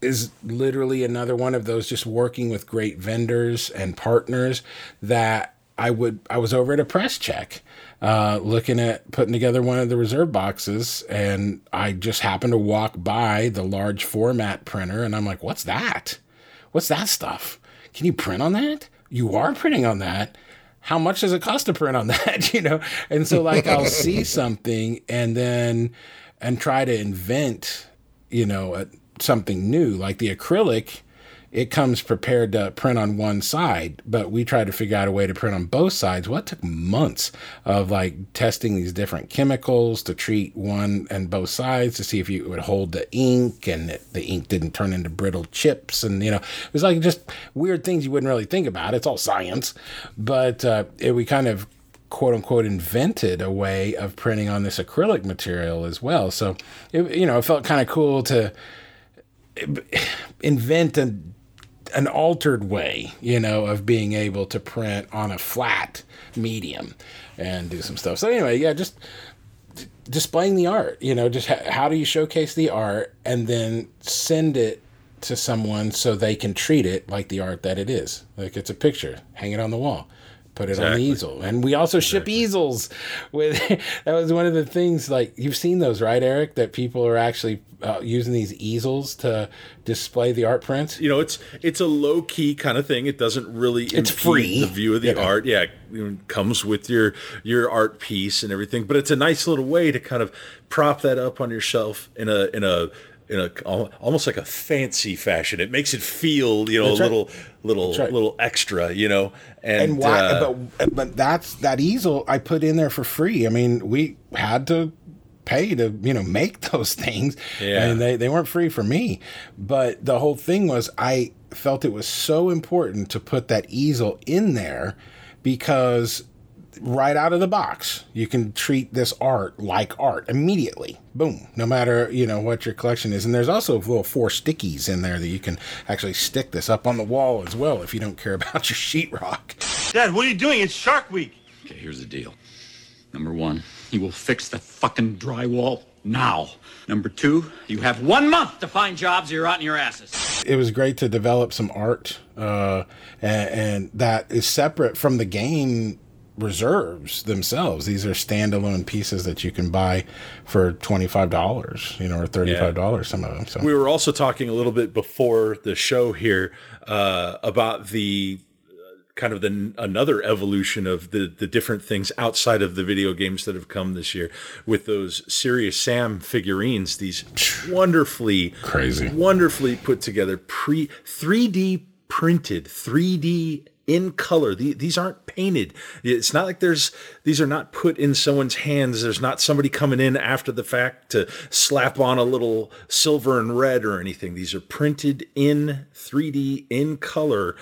is literally another one of those just working with great vendors and partners that I would I was over at a press check uh, looking at putting together one of the reserve boxes and I just happened to walk by the large format printer and I'm like what's that? What's that stuff? Can you print on that? You are printing on that how much does it cost to print on that you know and so like i'll see something and then and try to invent you know a, something new. Like the acrylic, it comes prepared to print on one side, but we tried to figure out a way to print on both sides. Well, took months of like testing these different chemicals to treat one and both sides to see if you would hold the ink and the ink didn't turn into brittle chips. And, you know, it was like just weird things you wouldn't really think about. It's all science, but uh, it, we kind of quote unquote invented a way of printing on this acrylic material as well. So, it, you know, it felt kind of cool to invent an an altered way, you know, of being able to print on a flat medium and do some stuff. So anyway, yeah, just displaying the art, you know, just ha- how do you showcase the art and then send it to someone so they can treat it like the art that it is. Like it's a picture, hang it on the wall put it exactly. on the easel. And we also exactly. ship easels. With that was one of the things. Like you've seen those, right, Eric? That people are actually uh, using these easels to display the art prints. You know, it's it's a low key kind of thing. It doesn't really it's free the view of the yeah. art. Yeah, it comes with your your art piece and everything. But it's a nice little way to kind of prop that up on your shelf in a in a in a almost like a fancy fashion. It makes it feel, you know, that's a little little right. little extra, you know. And, and why? Uh, but but that's that easel I put in there for free. I mean, we had to pay to you know make those things, yeah. and they they weren't free for me. But the whole thing was I felt it was so important to put that easel in there because right out of the box. You can treat this art like art immediately. Boom. No matter, you know, what your collection is. And there's also a little four stickies in there that you can actually stick this up on the wall as well if you don't care about your sheetrock. Dad, what are you doing? It's Shark Week. Okay, here's the deal. Number one, you will fix the fucking drywall now. Number two, you have one month to find jobs or you're out in your asses. It was great to develop some art, uh, and, and that is separate from the game reserves themselves. These are standalone pieces that you can buy for twenty five dollars, you know, or thirty five dollars. Yeah. Some of them. So we were also talking a little bit before the show here uh, about the uh, kind of the another evolution of the the different things outside of the video games that have come this year with those Serious Sam figurines. These wonderfully crazy, wonderfully put together pre three D printed 3D in color. these aren't painted. It's not like there's these are not put in someone's hands. There's not somebody coming in after the fact to slap on a little silver and red or anything. These are printed in 3D in color.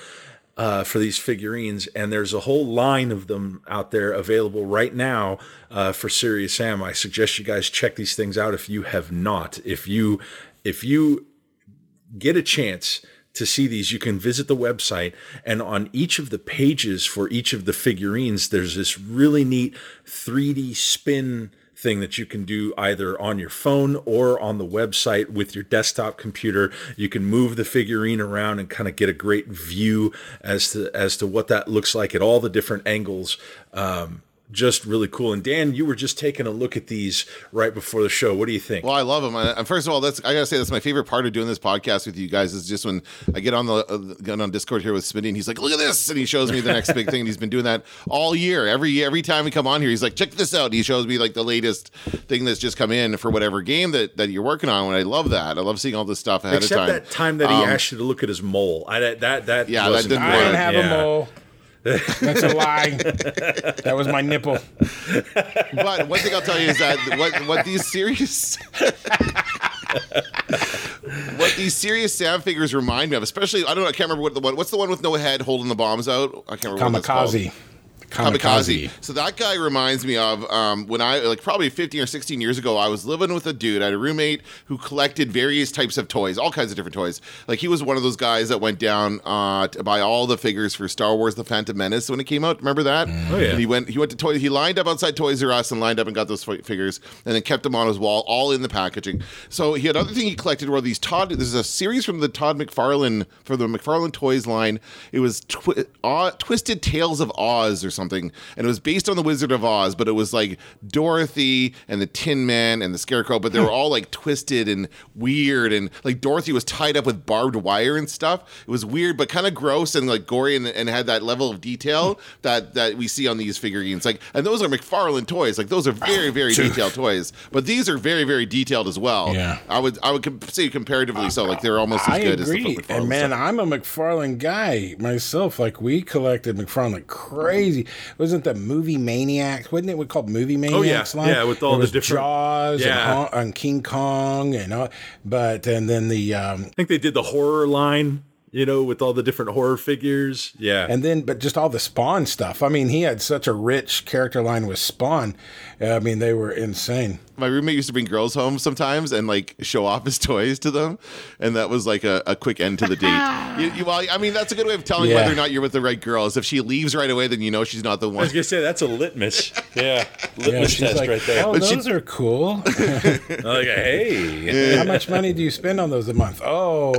Uh, for these figurines, and there's a whole line of them out there available right now uh, for Serious Sam. I suggest you guys check these things out if you have not. If you if you get a chance to see these, you can visit the website, and on each of the pages for each of the figurines, there's this really neat 3D spin thing that you can do either on your phone or on the website with your desktop computer. You can move the figurine around and kind of get a great view as to as to what that looks like at all the different angles. Um, just really cool. And Dan, you were just taking a look at these right before the show. What do you think? Well, I love them. I, first of all, that's I gotta say that's my favorite part of doing this podcast with you guys is just when I get on the uh, get on Discord here with Smitty and he's like, "Look at this," and he shows me the next big thing. And he's been doing that all year. Every every time we come on here, he's like, "Check this out." He shows me like the latest thing that's just come in for whatever game that that you're working on. And I love that. I love seeing all this stuff ahead Except of time. Except that time that he um, asked you to look at his mole. I that that yeah, that didn't I work. didn't have yeah. a mole. That's a lie. that was my nipple. But one thing I'll tell you is that what what these serious what these serious Sam figures remind me of, especially I don't know, I can't remember what the one. What's the one with no head holding the bombs out? I can't remember. Kamikaze. Kamikaze. Kamikaze. So that guy reminds me of um, when I like probably 15 or 16 years ago. I was living with a dude. I had a roommate who collected various types of toys, all kinds of different toys. Like he was one of those guys that went down uh, to buy all the figures for Star Wars: The Phantom Menace when it came out. Remember that? Oh yeah. And he went. He went to toy. He lined up outside Toys R Us and lined up and got those figures, and then kept them on his wall, all in the packaging. So he had other thing he collected were these Todd. This is a series from the Todd McFarlane for the McFarlane Toys line. It was twi- uh, Twisted Tales of Oz or something something, and it was based on the Wizard of Oz, but it was like Dorothy and the Tin Man and the Scarecrow, but they were all like twisted and weird, and like Dorothy was tied up with barbed wire and stuff. It was weird, but kind of gross and like gory, and, and had that level of detail that that we see on these figurines. Like, and those are McFarlane toys. Like those are very very detailed toys, but these are very very detailed as well. Yeah. I would I would say comparatively so. Like they're almost as I good agree. as the McFarlane and man, stuff. I'm a McFarlane guy myself. Like we collected McFarlane like crazy. Wasn't the movie Maniacs? Wasn't it what called Movie Maniacs? Oh, yeah. Yeah, with all the different- Jaws Yeah. and, and King Kong and all, but and then the um, I think they did the horror line, you know, with all the different horror figures. Yeah. and then but just all the Spawn stuff. I mean, he had such a rich character line with Spawn. I mean, they were insane. my roommate used to bring girls home sometimes and like show off his toys to them, and that was like a, a quick end to the date. you, you, well, I mean, that's a good way of telling Yeah. whether or not you're with the right girl. Is if she leaves right away, then you know she's not the one. I one. was gonna say that's a litmus. Yeah, Yeah, litmus she's test like, right there. oh, But she- those are cool. like, hey, How much money do you spend on those a month? Oh,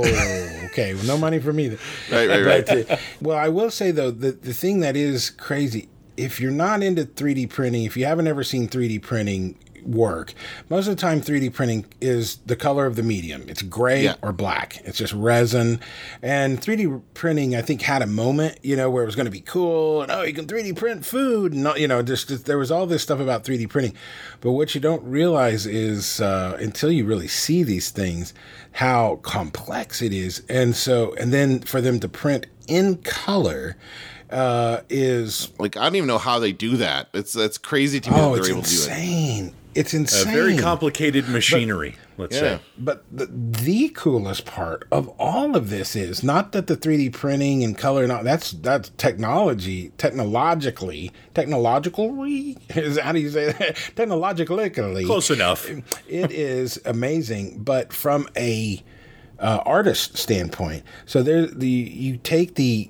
okay. Well, no money for me. Right, right, right. But, uh, well, I will say though, the the thing that is crazy, if you're not into 3D printing, if you haven't ever seen 3D printing work, most of the time 3D printing is the color of the medium. It's gray Yeah. or black. It's just resin. And 3D printing, I think, had a moment, you know, where it was going to be cool and oh, you can 3D print food. And, you know, just, just- there was all this stuff about 3D printing. But what you don't realize is uh, until you really see these things, how complex it is. And so, and then for them to print in color uh, is, Like I don't even know how they do that. It's that's crazy to me oh, that it's they're able to do it. Insane. It's a very complicated machinery. let's Yeah. say. But the, the coolest part of all of this is not that the 3D printing and color and all that's that's technology, technologically, technologically is how do you say that? Technologically, Close enough. it is amazing. But from a uh, artist standpoint, so there the you take the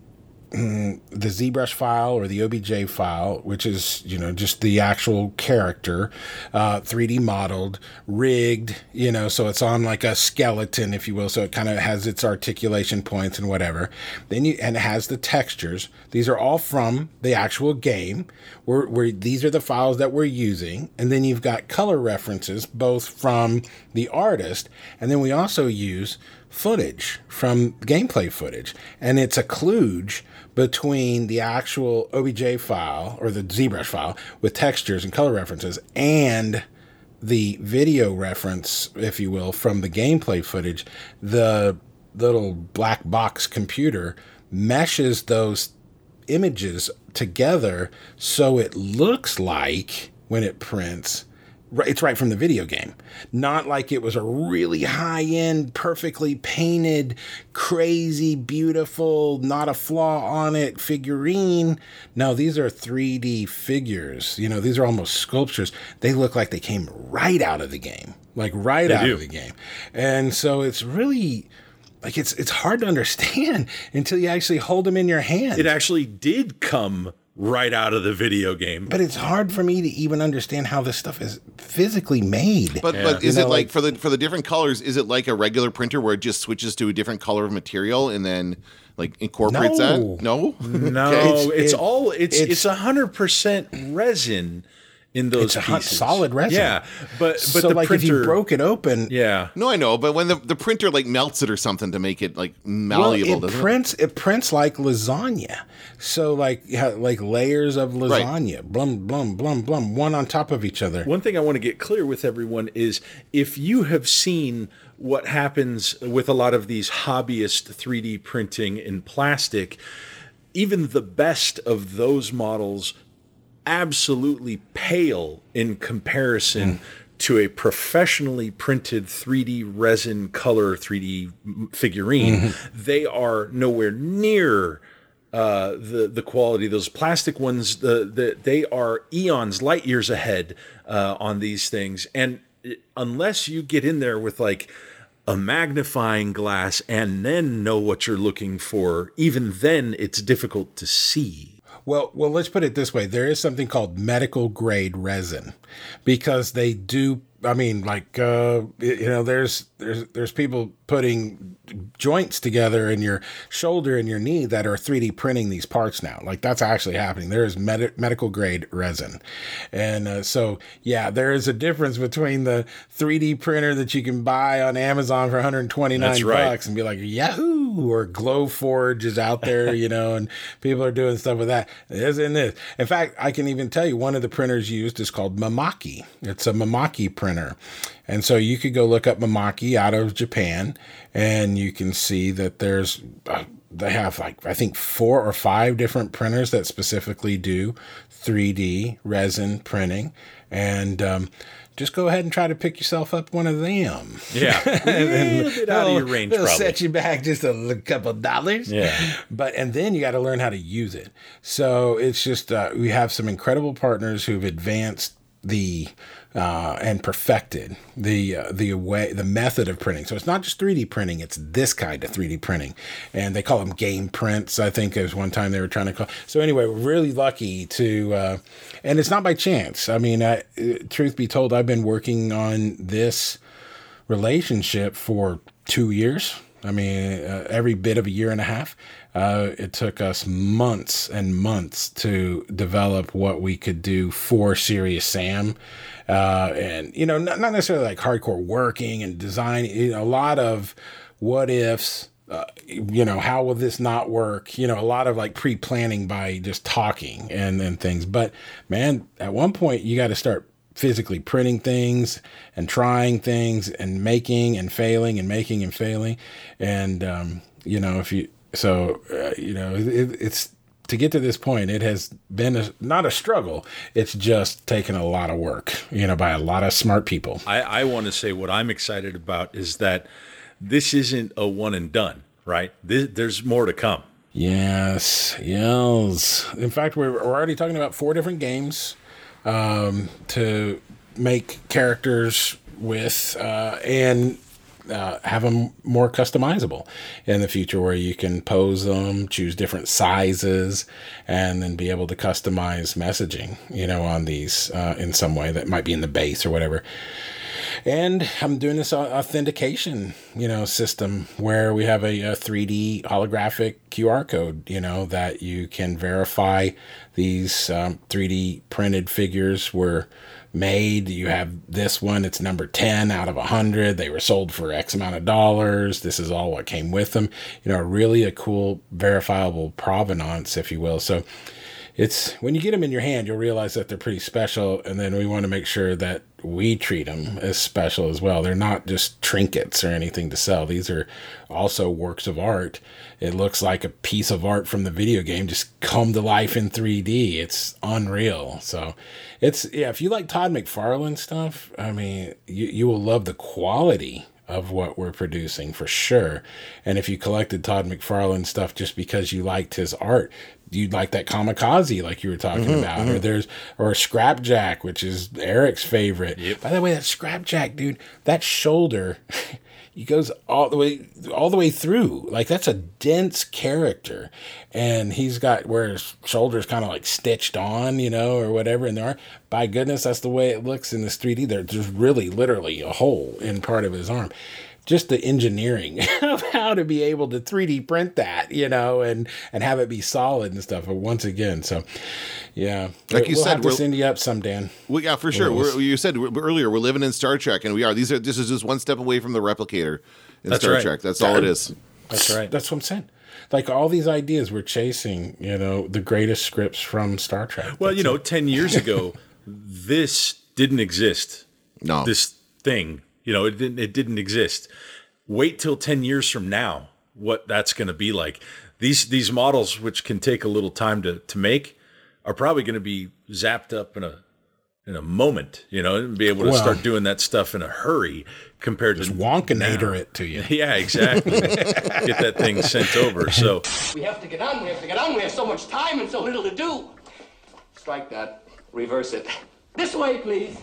the ZBrush file or the OBJ file, which is you know just the actual character, uh, 3D modeled, rigged, you know, so it's on like a skeleton, if you will. So it kind of has its articulation points and whatever. Then you and it has the textures. These are all from the actual game. Where where these are the files that we're using, and then you've got color references both from the artist, and then we also use footage from gameplay footage, and it's a kludge between the actual OBJ file or the ZBrush file with textures and color references and the video reference, if you will, from the gameplay footage. The little black box computer meshes those images together so it looks like when it prints it's right from the video game. Not like it was a really high end perfectly painted crazy beautiful not a flaw on it figurine. No these are 3d figures. You know these are almost sculptures. They look like they came right out of the game like right They out do. of the game. And so it's really like it's it's hard to understand until you actually hold them in your hand It actually did come right out of the video game. but it's hard for me to even understand how this stuff is physically made. But Yeah. but is You it like, like- for the for the different colors? Is it like a regular printer where it just switches to a different color of material and then like incorporates No. that? No, No, It's- it's, it- all it's it's- it's a hundred percent resin in those It's a hun- pieces. solid resin. Yeah, but but so the like printer, if you broke it open, yeah, no, I know. But when the, the printer like melts it or something to make it like well, malleable, it doesn't prints it prints like lasagna. So like like layers of Right. lasagna, blum blum blum blum, one on top of each other. One thing I want to get clear with everyone is if you have seen what happens with a lot of these hobbyist 3D printing in plastic, even the best of those models absolutely pale in comparison to a professionally printed 3D resin color 3D figurine. They are nowhere near uh, the the quality. Those plastic ones, the, the they are eons, light years ahead uh, on these things. And unless you get in there with like a magnifying glass and then know what you're looking for, even then it's difficult to see. Well, well, let's put it this way: there is something called medical grade resin, because they do. I mean, like uh, you know, there's there's there's people putting joints together in your shoulder and your knee that are 3D printing these parts now. Like that's actually happening. There is med- medical grade resin, and uh, so yeah, there is a difference between the 3D printer that you can buy on Amazon for 129 right. bucks and be like Yahoo or Glowforge is out there, you know, and people are doing stuff with that. This and this. In fact, I can even tell you one of the printers used is called Mimaki. It's a Mimaki printer. And so you could go look up Mimaki out of Japan and you can see that there's uh, they have like I think four or five different printers that specifically do 3D resin printing and um, just go ahead and try to pick yourself up one of them. Yeah. a little bit out of your range, they'll probably. set you back just a couple dollars. Yeah. But and then you got to learn how to use it. So it's just uh, we have some incredible partners who've advanced the uh, and perfected the uh, the way the method of printing. So it's not just 3D printing; it's this kind of 3D printing, and they call them game prints. I think as one time they were trying to call. So anyway, we're really lucky to, uh, and it's not by chance. I mean, I, uh, truth be told, I've been working on this relationship for two years. I mean, uh, every bit of a year and a half. Uh, it took us months and months to develop what we could do for Serious Sam. Uh, and, you know, not, not necessarily like hardcore working and design, you know, a lot of what ifs, uh, you know, how will this not work? You know, a lot of like pre planning by just talking and, and things. But man, at one point, you got to start physically printing things and trying things and making and failing and making and failing and um, you know if you so uh, you know it, it's to get to this point it has been a, not a struggle it's just taken a lot of work you know by a lot of smart people I, I want to say what I'm excited about is that this isn't a one and done, right? This, there's more to come. Yes, yes. In fact, we're, we're already talking about four different games um, to make characters with uh, and uh, have them more customizable in the future, where you can pose them, choose different sizes, and then be able to customize messaging, you know, on these uh, in some way that might be in the base or whatever. And I'm doing this authentication, you know, system where we have a, a 3D holographic QR code, you know, that you can verify these um, 3D printed figures were made. You have this one; it's number 10 out of 100. They were sold for X amount of dollars. This is all what came with them. You know, really a cool verifiable provenance, if you will. So it's when you get them in your hand, you'll realize that they're pretty special. And then we want to make sure that we treat them as special as well. They're not just trinkets or anything to sell. These are also works of art. It looks like a piece of art from the video game just come to life in 3D. It's unreal. So it's, yeah, if you like Todd McFarlane stuff, I mean, you, you will love the quality of what we're producing for sure. And if you collected Todd McFarlane stuff just because you liked his art, you'd like that kamikaze like you were talking mm-hmm, about or mm-hmm. there's or scrapjack which is eric's favorite. By the way that scrapjack dude that shoulder he goes all the way all the way through. Like that's a dense character. And he's got where his shoulders kind of like stitched on you know or whatever and there are. By goodness that's the way it looks in this 3d there, there's really literally a hole in part of his arm just the engineering of how to be able to 3D print that, you know, and and have it be solid and stuff. But once again, so yeah, Like you we'll said, have to we're- send you up some, Dan. Well, yeah, for sure. We're, you said earlier we're living in Star Trek, and we are. These are this is just one step away from the replicator in That's Star right. Trek. That's all it is. That's right. That's what I'm saying. Like all these ideas, we're chasing, you know, the greatest scripts from Star Trek. Well, you know, 10 years ago, this didn't exist. No, This thing, you know, it didn't, it didn't exist. Wait till 10 years from now, what that's going to be like. These, these models, which can take a little time to, to make, are probably going to be zapped up in a, in a moment, you know, and be able to Well- start doing that stuff in a hurry compared to Wonkinator now. it to you. Yeah, exactly. Get that thing sent over. So, We have to get on, we have to get on. We have so much time and so little to do. Strike that. Reverse it. This way, please.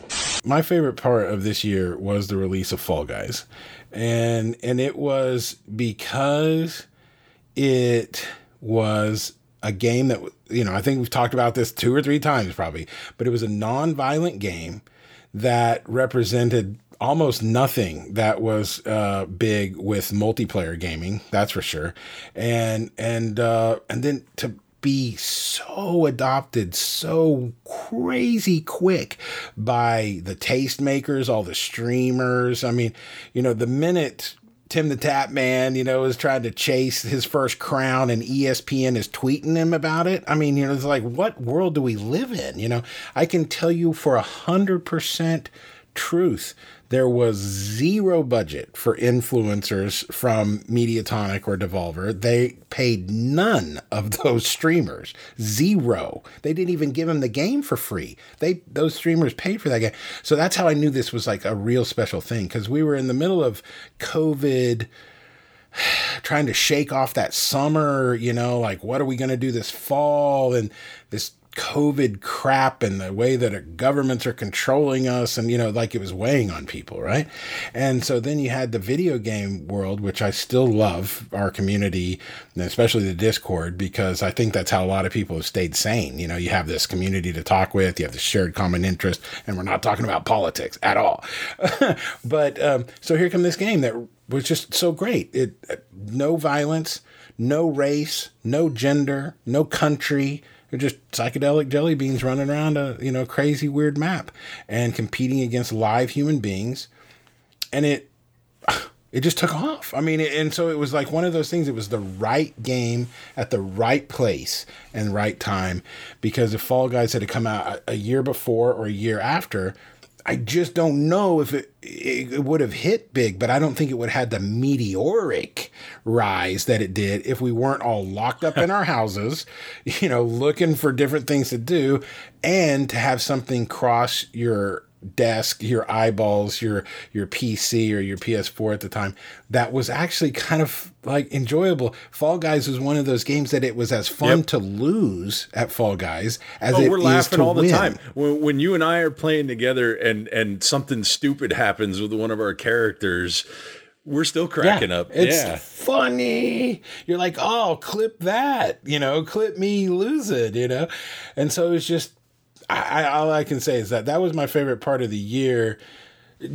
my favorite part of this year was the release of Fall Guys, and and it was because it was a game that you know I think we've talked about this two or three times probably, but it was a non-violent game that represented almost nothing that was uh, big with multiplayer gaming. That's for sure, and and uh, and then to be so adopted so crazy quick by the tastemakers, all the streamers. I mean, you know, the minute TimTheTatman, you know, is trying to chase his first crown and ESPN is tweeting him about it. I mean, you know, it's like, what world do we live in? You know, I can tell you for a hundred percent truth there was zero budget for influencers from Mediatonic or Devolver. They paid none of those streamers. Zero. They didn't even give them the game for free. They those streamers paid for that game. So that's how I knew this was like a real special thing because we were in the middle of COVID trying to shake off that summer, you know, like what are we going to do this fall and this COVID crap and the way that governments are controlling us and, you know, like it was weighing on people, right? And so then you had the video game world, which I still love our community, especially the Discord, because I think that's how a lot of people have stayed sane. You know, you have this community to talk with, you have the shared common interest, and we're not talking about politics at all. but um, so here come this game that was just so great. It no violence, no race, no gender, no country they're just psychedelic jelly beans running around a you know crazy weird map and competing against live human beings, and it it just took off. I mean, and so it was like one of those things. It was the right game at the right place and right time because if Fall Guys had to come out a year before or a year after, I just don't know if it, it would have hit big, but I don't think it would have had the meteoric rise that it did if we weren't all locked up in our houses, you know, looking for different things to do and to have something cross your desk, your eyeballs, your your PC or your PS4 at the time, that was actually kind of like enjoyable. Fall Guys was one of those games that it was as fun yep. to lose at Fall Guys as oh, it we're laughing all win. the time. When, when you and I are playing together and and something stupid happens with one of our characters, we're still cracking yeah, up. It's yeah. funny. You're like, oh, clip that, you know, clip me lose it, you know? And so it's just I, all I can say is that that was my favorite part of the year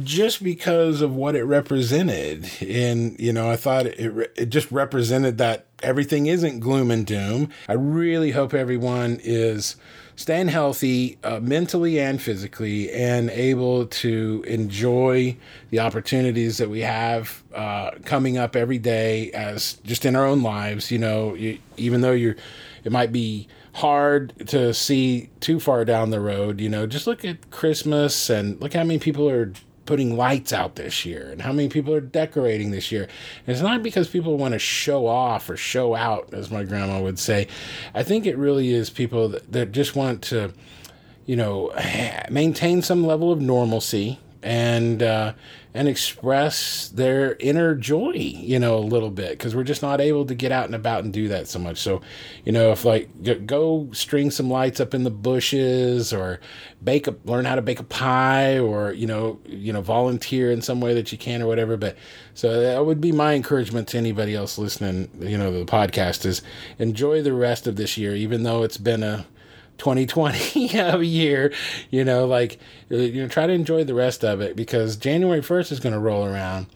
just because of what it represented. And, you know, I thought it, it just represented that everything isn't gloom and doom. I really hope everyone is staying healthy uh, mentally and physically and able to enjoy the opportunities that we have uh, coming up every day as just in our own lives. You know, you, even though you're, it might be hard to see too far down the road. You know, just look at Christmas and look how many people are putting lights out this year and how many people are decorating this year. And it's not because people want to show off or show out, as my grandma would say. I think it really is people that, that just want to, you know, maintain some level of normalcy and uh, and express their inner joy, you know, a little bit because we're just not able to get out and about and do that so much. So, you know, if like go string some lights up in the bushes or bake a learn how to bake a pie or you know you know volunteer in some way that you can or whatever. But so that would be my encouragement to anybody else listening, you know, the podcast is enjoy the rest of this year, even though it's been a 2020 of a year, you know, like uh, you know, try to enjoy the rest of it because January 1st is going to roll around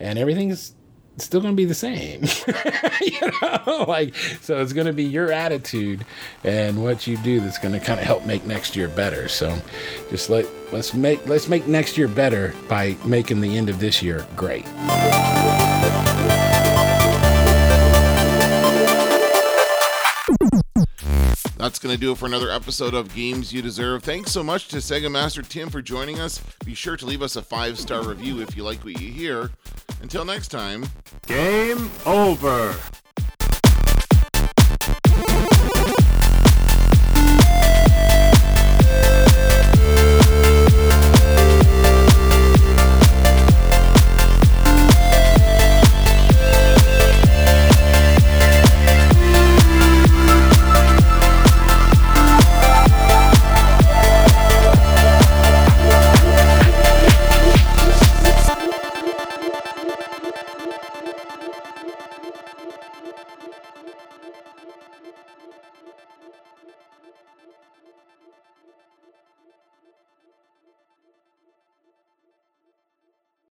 and everything's still going to be the same. you know, like so it's going to be your attitude and what you do that's going to kind of help make next year better. So just let let's make let's make next year better by making the end of this year great. That's going to do it for another episode of Games You Deserve. Thanks so much to Sega Master Tim for joining us. Be sure to leave us a five star review if you like what you hear. Until next time, game over.